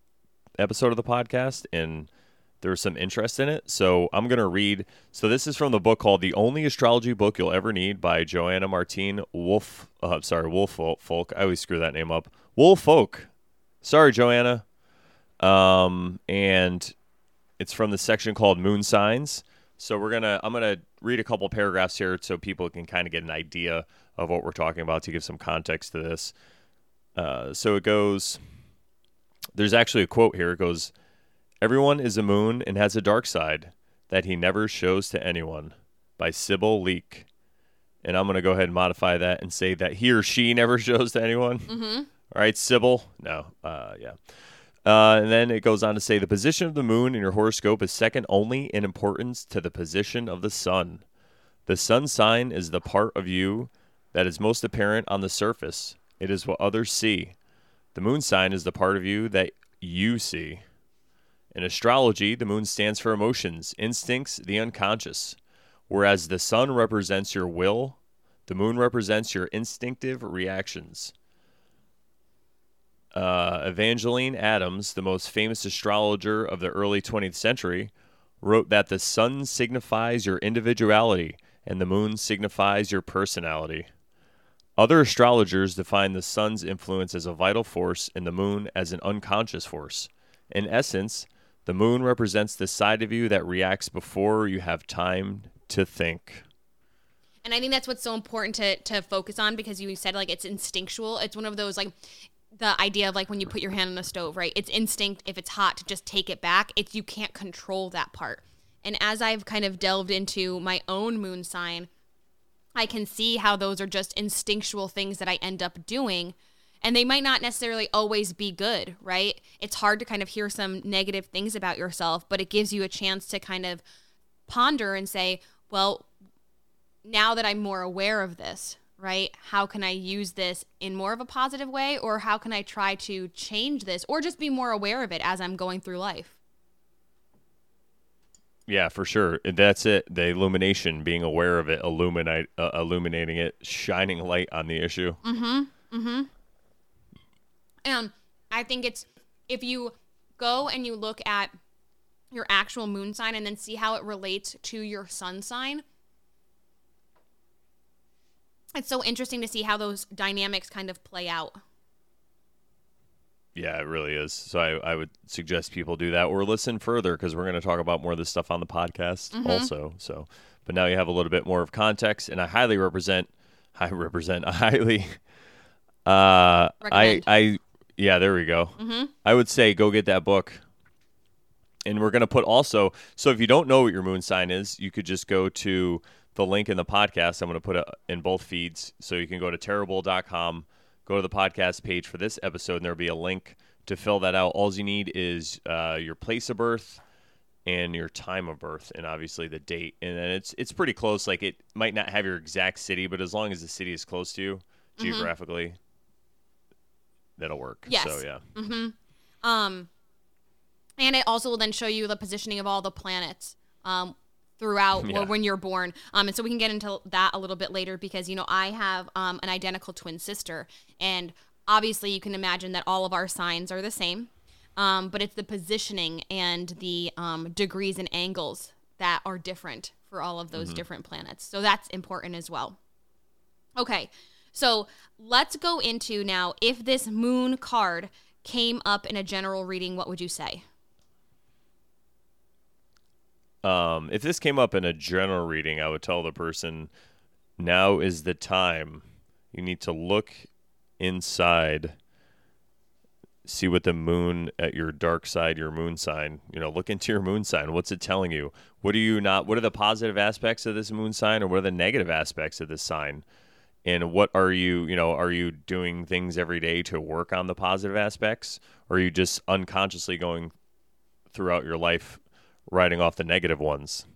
episode of the podcast and there was some interest in it. So I'm gonna read so this is from the book called The Only Astrology Book You'll Ever Need by Joanna Martine Wolf uh, sorry, Woolfolk. I always screw that name up. Woolfolk. Sorry, Joanna. Um and it's from the section called Moon Signs. So we're gonna I'm gonna read a couple paragraphs here so people can kind of get an idea of what we're talking about to give some context to this. Uh, so it goes. There's actually a quote here. It goes, "Everyone is a moon and has a dark side that he never shows to anyone." By Sybil Leek. And I'm gonna go ahead and modify that and say that he or she never shows to anyone. Mm-hmm. All right, Sybil. No. Uh, yeah. Uh, and then it goes on to say the position of the moon in your horoscope is second only in importance to the position of the sun. The sun sign is the part of you that is most apparent on the surface, it is what others see. The moon sign is the part of you that you see. In astrology, the moon stands for emotions, instincts, the unconscious. Whereas the sun represents your will, the moon represents your instinctive reactions uh, Evangeline Adams, the most famous astrologer of the early 20th century, wrote that the sun signifies your individuality and the moon signifies your personality. Other astrologers define the sun's influence as a vital force and the moon as an unconscious force. In essence, the moon represents the side of you that reacts before you have time to think. And I think that's what's so important to to focus on because you said like it's instinctual. It's one of those like the idea of like when you put your hand on the stove, right? It's instinct if it's hot to just take it back. It's you can't control that part. And as I've kind of delved into my own moon sign, I can see how those are just instinctual things that I end up doing. And they might not necessarily always be good, right? It's hard to kind of hear some negative things about yourself, but it gives you a chance to kind of ponder and say, well, now that I'm more aware of this, right? How can I use this in more of a positive way? Or how can I try to change this or just be more aware of it as I'm going through life? Yeah, for sure. That's it. The illumination, being aware of it, illuminate, uh, illuminating it, shining light on the issue. Mm-hmm. Mm-hmm. And I think it's if you go and you look at your actual moon sign and then see how it relates to your sun sign, it's so interesting to see how those dynamics kind of play out. Yeah, it really is. So I, I would suggest people do that or listen further because we're going to talk about more of this stuff on the podcast Mhm. also. So, but now you have a little bit more of context, and I highly represent, I represent, I highly, uh, I, Recommend. I, yeah, there we go. Mm-hmm. I would say go get that book. And we're going to put also, so if you don't know what your moon sign is, you could just go to the link in the podcast. I'm going to put it in both feeds. So you can go to tarotbull.com, go to the podcast page for this episode, and there'll be a link to fill that out. All you need is uh, your place of birth and your time of birth and obviously the date. And then it's it's pretty close. Like it might not have your exact city, but as long as the city is close to you geographically, that'll work. Yes. So yeah. Mm-hmm. Um, and it also will then show you the positioning of all the planets um, throughout Yeah. or when you're born. Um, and so we can get into that a little bit later because you know I have um, an identical twin sister, and obviously you can imagine that all of our signs are the same, um, but it's the positioning and the um, degrees and angles that are different for all of those different planets. So that's important as well. Okay, so let's go into now if this moon card came up in a general reading, what would you say? Um, if this came up in a general reading, I would tell the person, now is the time. You need to look inside see what the moon at your dark side, your moon sign, you know, look into your moon sign. What's it telling you? What do you not, what are the positive aspects of this moon sign or what are the negative aspects of this sign? And what are you, you know, are you doing things every day to work on the positive aspects? Or are you just unconsciously going throughout your life writing off the negative ones?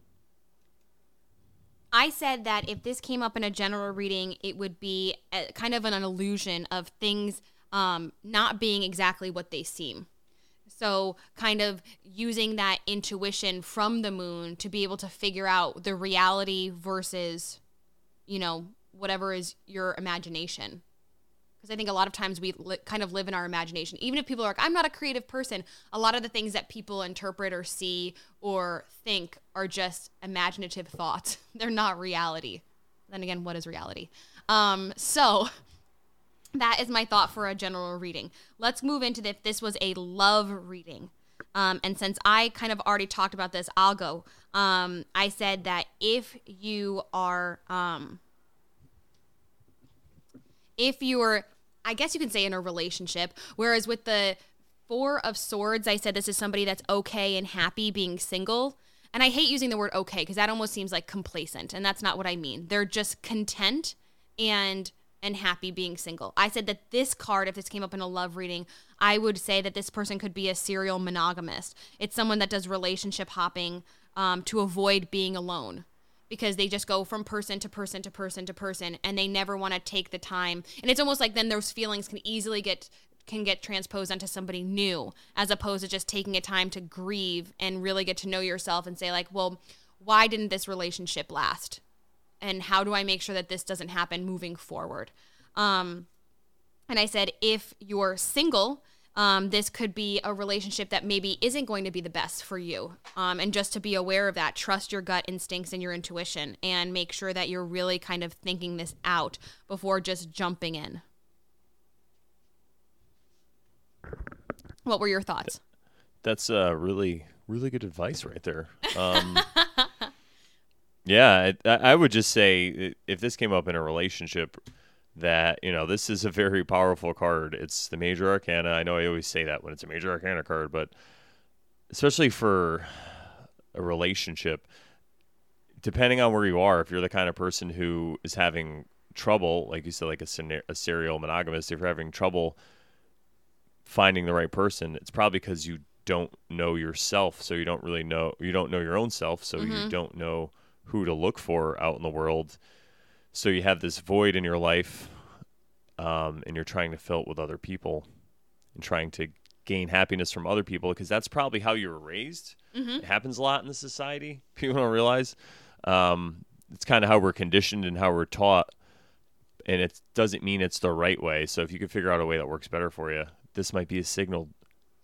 I said that if this came up in a general reading, it would be a, kind of an illusion of things um, not being exactly what they seem. So, kind of using that intuition from the moon to be able to figure out the reality versus, you know, whatever is your imagination. Because I think a lot of times we li- kind of live in our imagination. Even if people are like, I'm not a creative person, a lot of the things that people interpret or see or think are just imaginative thoughts. They're not reality. Then again, what is reality? Um, so, that is my thought for a general reading. Let's move into if this was a love reading. Um, and since I kind of already talked about this, I'll go. Um, I said that if you are, um, if you're, I guess you can say in a relationship, whereas with the Four of Swords, I said this is somebody that's okay and happy being single. And I hate using the word okay because that almost seems like complacent, and that's not what I mean. They're just content and and happy being single. I said that this card, if this came up in a love reading, I would say that this person could be a serial monogamist. It's someone that does relationship hopping um, to avoid being alone because they just go from person to person to person to person and they never want to take the time. And it's almost like then those feelings can easily get can get transposed onto somebody new as opposed to just taking a time to grieve and really get to know yourself and say like, well, why didn't this relationship last? and how do I make sure that this doesn't happen moving forward? Um, and I said, if you're single, um, this could be a relationship that maybe isn't going to be the best for you. Um, and just to be aware of that, trust your gut instincts and your intuition and make sure that you're really kind of thinking this out before just jumping in. What were your thoughts? That's uh, really, really good advice right there. Um, Yeah, I, I would just say if this came up in a relationship, that you know this is a very powerful card. It's the major arcana. I know I always say that when it's a major arcana card, but especially for a relationship, depending on where you are, if you're the kind of person who is having trouble, like you said, like a, a serial monogamist, if you're having trouble finding the right person, it's probably because you don't know yourself. So you don't really know you don't know your own self. So mm-hmm. you don't know who to look for out in the world. So you have this void in your life, um, and you're trying to fill it with other people and trying to gain happiness from other people because that's probably how you were raised. Mm-hmm. It happens a lot in the society. People don't realize. Um, it's kind of how we're conditioned and how we're taught, and it doesn't mean it's the right way. So if you can figure out a way that works better for you, this might be a signal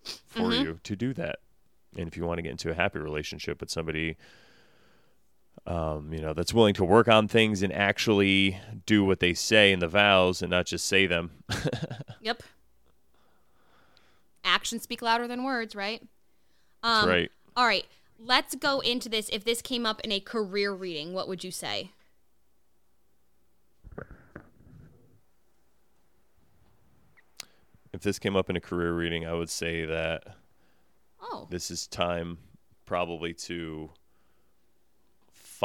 for mm-hmm. you to do that. And if you want to get into a happy relationship with somebody um, you know, that's willing to work on things and actually do what they say in the vows and not just say them. yep. Actions speak louder than words, right? Um, that's right. All right. Let's go into this. If this came up in a career reading, what would you say? If this came up in a career reading, I would say that oh. this is time probably to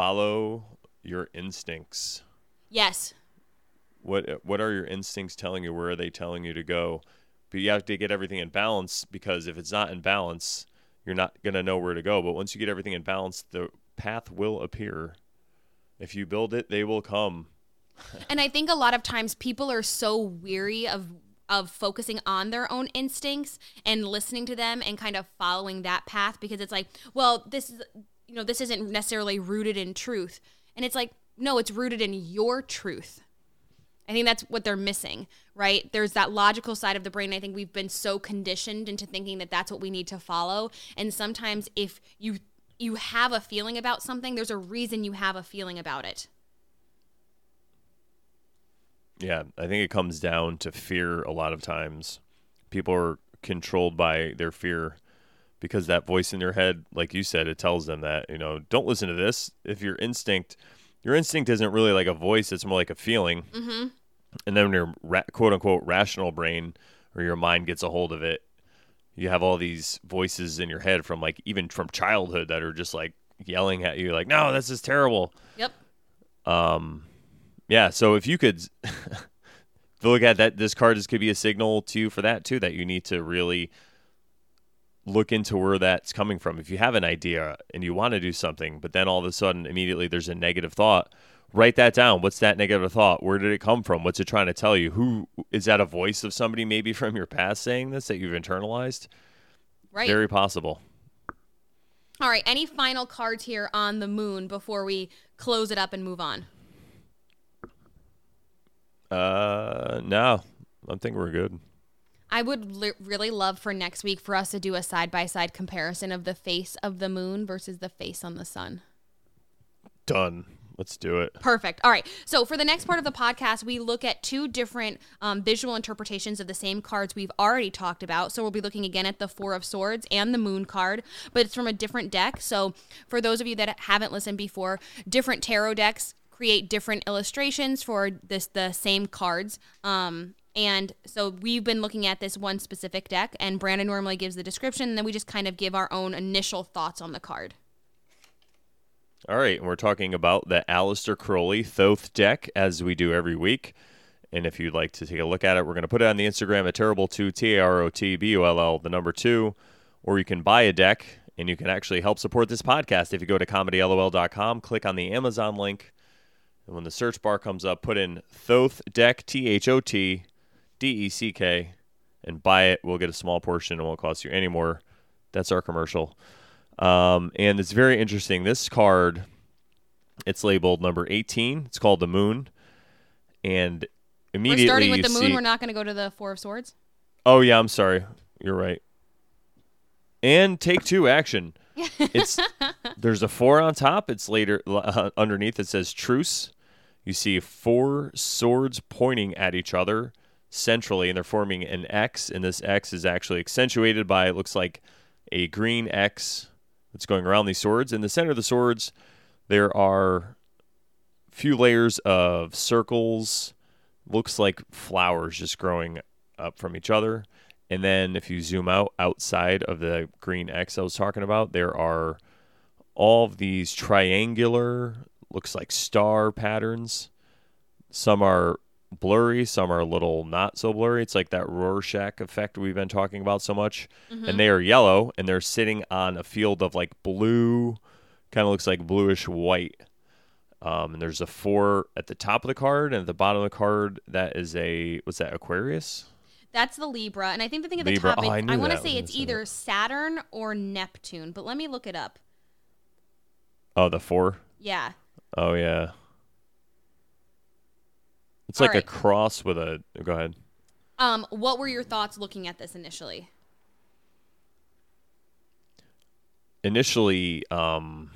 follow your instincts. Yes. What what are your instincts telling you? Where are they telling you to go? But you have to get everything in balance because if it's not in balance, you're not going to know where to go. But once you get everything in balance, the path will appear. If you build it, they will come. and I think a lot of times people are so weary of of focusing on their own instincts and listening to them and kind of following that path because it's like, well, this is you know, this isn't necessarily rooted in truth. And it's like, no, it's rooted in your truth. I think that's what they're missing, right? There's that logical side of the brain. I think we've been so conditioned into thinking that that's what we need to follow. And sometimes if you you have a feeling about something, there's a reason you have a feeling about it. Yeah, I think it comes down to fear a lot of times. People are controlled by their fear because that voice in your head, like you said, it tells them that, you know, don't listen to this. If your instinct, your instinct isn't really like a voice, it's more like a feeling. Mm-hmm. And then your ra- quote unquote rational brain or your mind gets a hold of it you have all these voices in your head from like even from childhood that are just like yelling at you like no this is terrible Yep. um yeah so if you could look at that this card could be a signal to you for that too that you need to really look into where that's coming from. If you have an idea and you want to do something but then all of a sudden immediately there's a negative thought write that down. What's that negative thought? Where did it come from? What's it trying to tell you? Who is that a voice of somebody maybe from your past saying this that you've internalized? Right. very possible. All right. Any final cards here on the moon before we close it up and move on? uh no. I think we're good I would li- really love for next week for us to do a side by side comparison of the face of the moon versus the face on the sun. done let's do it Perfect. All right. So for the next part of the podcast, we look at two different um, visual interpretations of the same cards we've already talked about. So we'll be looking again at the Four of Swords and the Moon card, but it's from a different deck. So for those of you that haven't listened before, different tarot decks create different illustrations for this the same cards. Um, and so we've been looking at this one specific deck, and Brandon normally gives the description, and then we just kind of give our own initial thoughts on the card. All right, and we're talking about the Aleister Crowley Thoth deck as we do every week. And if you'd like to take a look at it, we're going to put it on the Instagram at Tarotbull2 T A R O T B U L L, the number two, or you can buy a deck and you can actually help support this podcast if you go to comedylol.com, click on the Amazon link, and when the search bar comes up, put in Thoth deck T H O T D E C K and buy it. We'll get a small portion and won't cost you any more. That's our commercial. Um, and it's very interesting. This card, it's labeled number 18. It's called the Moon. And immediately We're starting with the moon. see- We're not going to go to the Four of Swords. Oh yeah, I'm sorry. You're right. And take two action. It's there's a four on top. It's later uh, underneath. It says truce. You see four swords pointing at each other centrally, and they're forming an X. And this X is actually accentuated by it looks like a green X that's going around these swords. In the center of the swords, there are few layers of circles. Looks like flowers just growing up from each other. And then if you zoom out outside of the green X I was talking about, there are all of these triangular, looks like star patterns. Some are blurry, some are a little not so blurry. It's like that Rorschach effect we've been talking about so much. And they are yellow and they're sitting on a field of like blue, kind of looks like bluish white. Um, and there's a four at the top of the card, and at the bottom of the card, that is a what's that Aquarius? That's the Libra, and I think the thing at the Libra. top, Oh, I I, want to say it's either it. Saturn or Neptune, but let me look it up. Oh, the four. Yeah, Oh yeah. It's All like a cross with a. Go ahead. Um, what were your thoughts looking at this initially? Initially, um,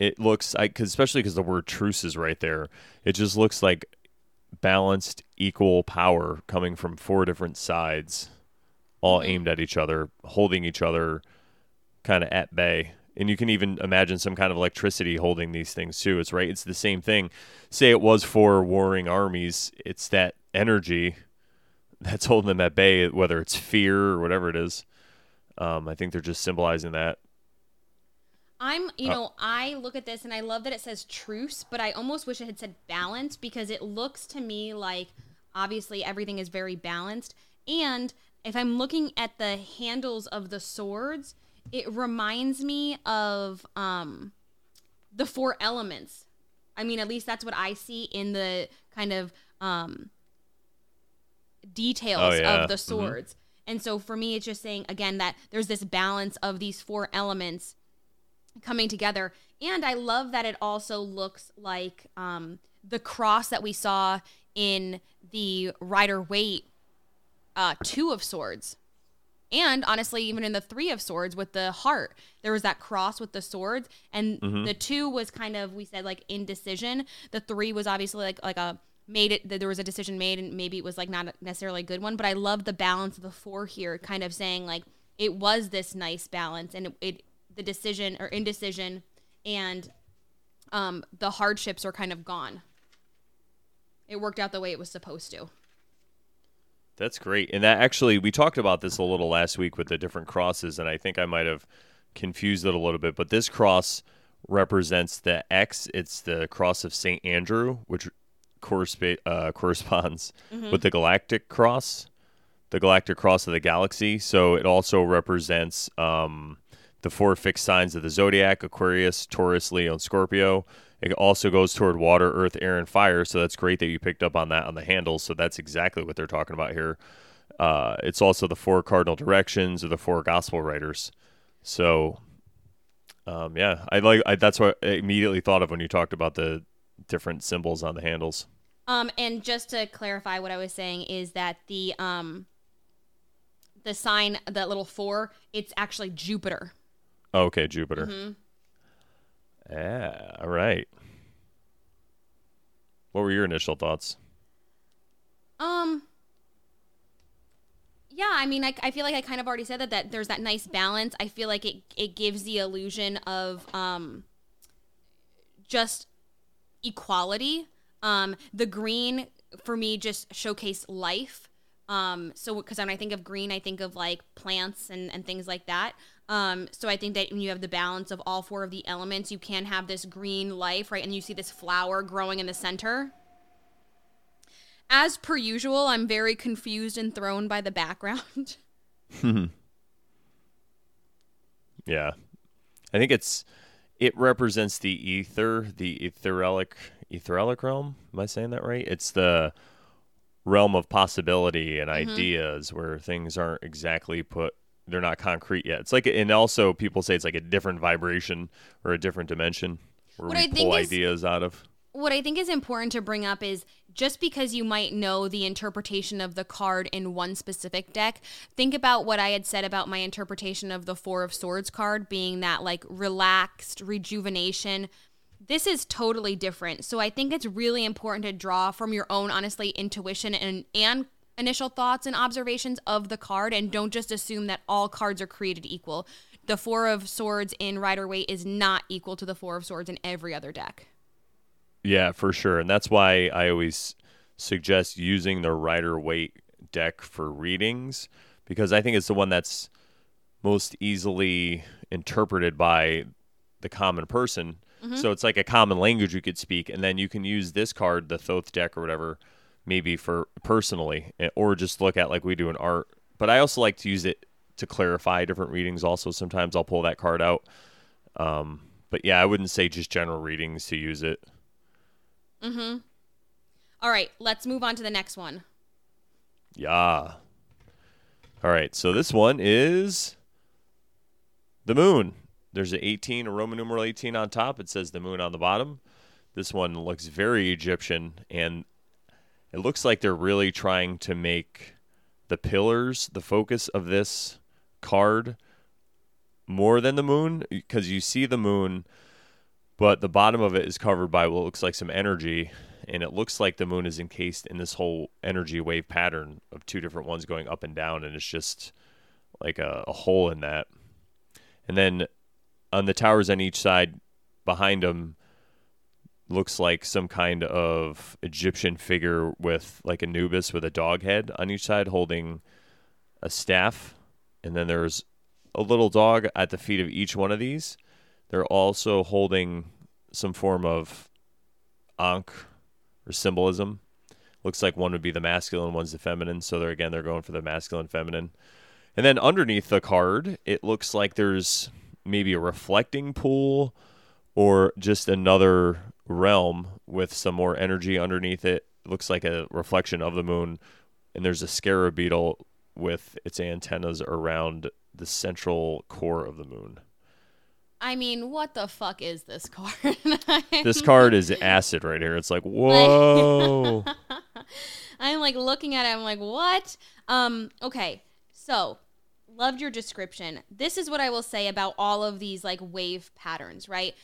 it looks I cause especially because the word truce is right there. It just looks like balanced, equal power coming from four different sides, all aimed at each other, holding each other kind of at bay. And you can even imagine some kind of electricity holding these things too. It's right. It's the same thing. Say it was for warring armies. It's that energy that's holding them at bay, whether it's fear or whatever it is. Um, I think they're just symbolizing that. I'm, you Uh, know, I look at this and I love that it says truce, but I almost wish it had said balance because it looks to me like obviously everything is very balanced. And if I'm looking at the handles of the swords, it reminds me of um the four elements. I mean, at least that's what I see in the kind of um details Oh, yeah. of the Mhm. swords. And so for me, it's just saying again that there's this balance of these four elements coming together. And I love that it also looks like um, the cross that we saw in the Rider Waite uh, Two of Swords. And honestly, even in the Three of Swords with the heart, there was that cross with the swords. And the two was kind of, we said, like indecision. The three was obviously like like a made it that there was a decision made and maybe it was like not necessarily a good one but i love the balance of the four here kind of saying like it was this nice balance and it, it the decision or indecision and um the hardships are kind of gone it worked out the way it was supposed to That's great. And that actually, we talked about this a little last week with the different crosses, and I think I might have confused it a little bit. But this cross represents the X. It's the cross of St. Andrew, which corresp- uh, corresponds with the galactic cross, the galactic cross of the galaxy. So it also represents um, the four fixed signs of the zodiac Aquarius, Taurus, Leo, and Scorpio. It also goes toward water, earth, air, and fire. So that's great that you picked up on that on the handles. So that's exactly what they're talking about here. Uh, it's also the four cardinal directions of the four gospel writers. So, um, yeah, I like I, that's what I immediately thought of when you talked about the different symbols on the handles. Um, and just to clarify, what I was saying is that the um, the sign, that little four, it's actually Jupiter. Okay, Jupiter. Mm-hmm. Yeah, all right. What were your initial thoughts? Um. Yeah, I mean, I, I feel like I kind of already said that that there's that nice balance. I feel like it it gives the illusion of um just equality. Um, the green for me just showcase life. Um, so because when I think of green, I think of like plants and and things like that. Um, so I think that when you have the balance of all four of the elements, you can have this green life, right? And you see this flower growing in the center. As per usual, I'm very confused and thrown by the background. Yeah. I think it's it represents the ether, the etheric etheric realm. Am I saying that right? It's the realm of possibility and ideas where things aren't exactly put they're not concrete yet. It's like and also people say it's like a different vibration or a different dimension where What we I think pull is- ideas out of. what I think is important to bring up is just because you might know the interpretation of the card in one specific deck, think about what I had said about my interpretation of the Four of Swords card being that like relaxed rejuvenation. This is totally different. So I think it's really important to draw from your own honestly intuition and and initial thoughts and observations of the card and don't just assume that all cards are created equal. The 4 of swords in Rider Waite is not equal to the 4 of swords in every other deck. Yeah, for sure. And that's why I always suggest using the Rider Waite deck for readings because I think it's the one that's most easily interpreted by the common person. Mm-hmm. So it's like a common language you could speak, and then you can use this card, the Thoth deck or whatever, maybe for personally, eh, or just look at like we do in art. But I also like to use it to clarify different readings. Also, sometimes I'll pull that card out. Um, but yeah, I wouldn't say just general readings to use it. All right, let's move on to the next one. Yeah. All right. So this one is the moon. There's an 18, a Roman numeral 18 on top. It says the moon on the bottom. This one looks very Egyptian, and it looks like they're really trying to make the pillars the focus of this card more than the moon because you see the moon, but the bottom of it is covered by what looks like some energy, and it looks like the moon is encased in this whole energy wave pattern of two different ones going up and down, and it's just like a, a hole in that. And then on the towers on each side behind them looks like some kind of Egyptian figure with like Anubis with a dog head on each side holding a staff. And then there's a little dog at the feet of each one of these. They're also holding some form of ankh or symbolism. Looks like one would be the masculine, one's the feminine. So they're again they're going for the masculine, feminine. And then underneath the card, it looks like there's maybe a reflecting pool or just another realm with some more energy underneath it. It looks like a reflection of the moon. And there's a scarab beetle with its antennas around the central core of the moon. I mean, what the fuck is this card? This card is acid right here. It's like, whoa. I'm like looking at it. I'm like, what? Um, okay. So, loved your description. This is what I will say about all of these like wave patterns, right?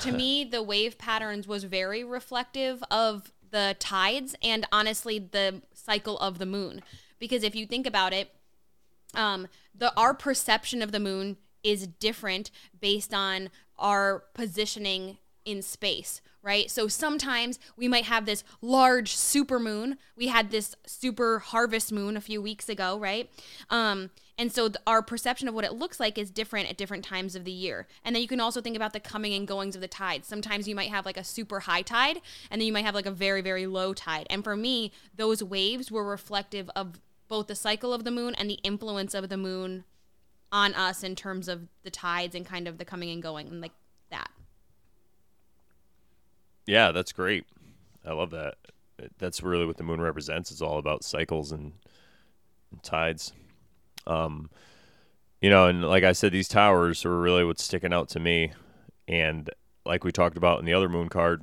To me, the wave patterns was very reflective of the tides and honestly the cycle of the moon. Because if you think about it, um, the our perception of the moon is different based on our positioning in space, right? So sometimes we might have this large super moon. We had this super harvest moon a few weeks ago, right? Um, and so th- our perception of what it looks like is different at different times of the year. And then you can also think about the coming and goings of the tides. Sometimes you might have like a super high tide, and then you might have like a very, very low tide. And for me, those waves were reflective of both the cycle of the moon and the influence of the moon on us in terms of the tides and kind of the coming and going and like that. Yeah, that's great. I love that. That's really what the moon represents. It's all about cycles and, and tides. Um, you know, and like I said, these towers are really what's sticking out to me. And like we talked about in the other moon card,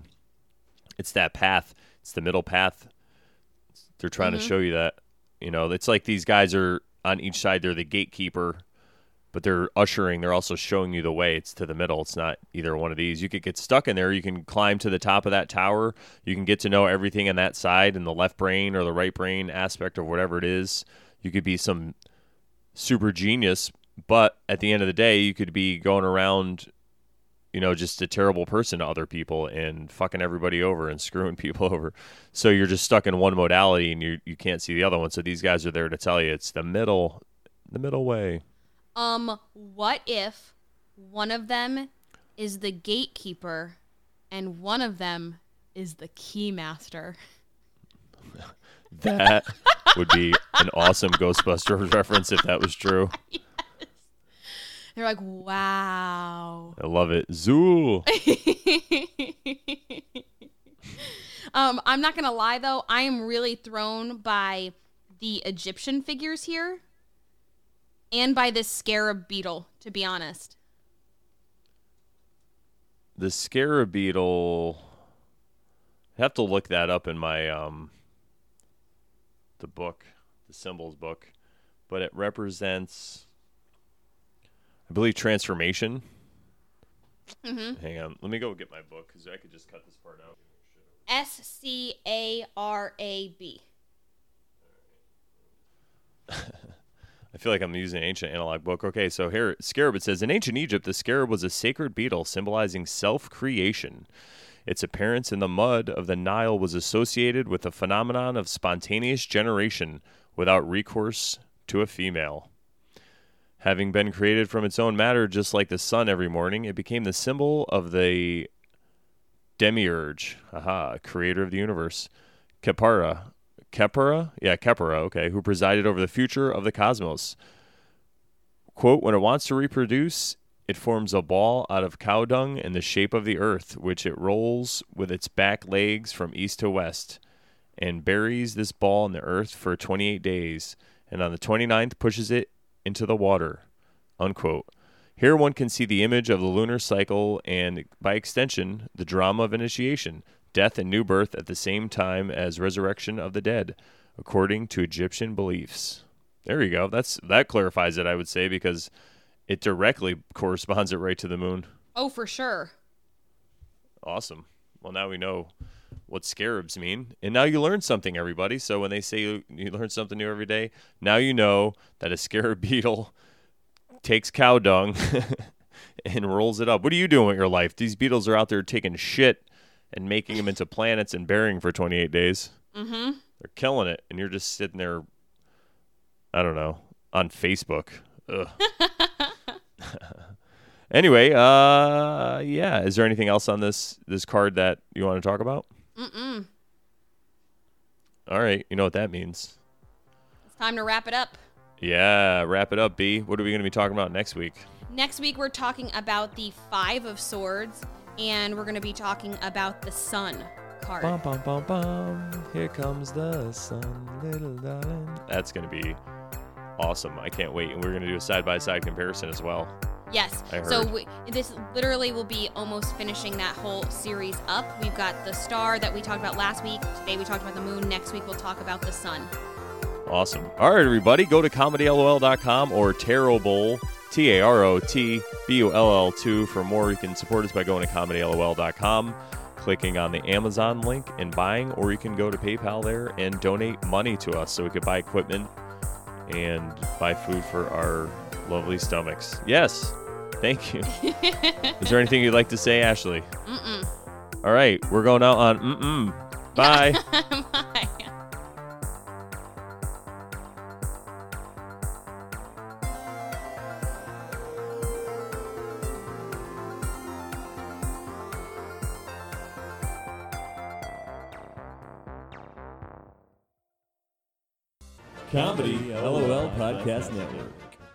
it's that path. It's the middle path. They're trying to show you that. You know, it's like these guys are on each side. They're the gatekeeper, but they're ushering. They're also showing you the way. It's to the middle. It's not either one of these. You could get stuck in there. You can climb to the top of that tower. You can get to know everything on that side and the left brain or the right brain aspect of whatever it is. You could be some super genius, but at the end of the day, you could be going around, you know, just a terrible person to other people and fucking everybody over and screwing people over. So you're just stuck in one modality and you you can't see the other one. So these guys are there to tell you it's the middle, the middle way. Um, what if one of them is the gatekeeper and one of them is the keymaster? That would be an awesome Ghostbusters reference if that was true. They're like, wow. I love it. Zuul. Um, I'm not gonna lie though, I am really thrown by the Egyptian figures here, and by this scarab beetle. To be honest, The scarab beetle. I have to look that up in my um the book, the symbols book, but it represents I believe transformation. Mm-hmm. Hang on, let me go get my book because I could just cut this part out. S C A R A B. I feel like I'm using an ancient analog book. Okay, so here, scarab, it says In ancient Egypt, the scarab was a sacred beetle symbolizing self creation. Its appearance in the mud of the Nile was associated with the phenomenon of spontaneous generation without recourse to a female. Having been created from its own matter, just like the sun every morning, it became the symbol of the demiurge, aha, creator of the universe, Khepera, Khepera, yeah, Khepera, okay, who presided over the future of the cosmos. Quote, when it wants to reproduce, it forms a ball out of cow dung in the shape of the earth, which it rolls with its back legs from east to west, and buries this ball in the earth for 28 days, and on the 29th pushes it into the water. Unquote. Here one can see the image of the lunar cycle and, by extension, the drama of initiation, death and new birth at the same time as resurrection of the dead, according to Egyptian beliefs. There you go. That's that clarifies it, I would say, because it directly corresponds it right to the moon. Oh, for sure. Awesome. Well, now we know what scarabs mean, and now you learn something, everybody. So when they say you, you learn something new every day, now you know that a scarab beetle takes cow dung and rolls it up. What are you doing with your life? These beetles are out there taking shit and making them into planets and burying for 28 days. Mm-hmm. They're killing it, and you're just sitting there. I don't know on Facebook. Ugh. anyway, uh, yeah. Is there anything else on this this card that you want to talk about? Mm-mm. All right, you know what that means. It's time to wrap it up. Yeah, wrap it up, B. What are we going to be talking about next week? Next week, we're talking about the Five of Swords, and we're going to be talking about the Sun card. Bum, bum, bum, bum. Here comes the sun, little darling. That's going to be awesome. I can't wait. And we're going to do a side by side comparison as well. Yes. So we, this literally will be almost finishing that whole series up. We've got the star that we talked about last week. Today we talked about the moon. Next week we'll talk about the sun. Awesome. All right, everybody, go to comedylol.com or Tarotbull, T A R O T B O L L 2 for more. You can support us by going to comedylol.com, clicking on the Amazon link and buying, or you can go to PayPal there and donate money to us so we could buy equipment and buy food for our lovely stomachs. Yes. Thank you. Is there anything you'd like to say, Ashley? Mm-mm. All right, we're going out on mm-mm. Bye. Bye. Comedy LOL Podcast Network.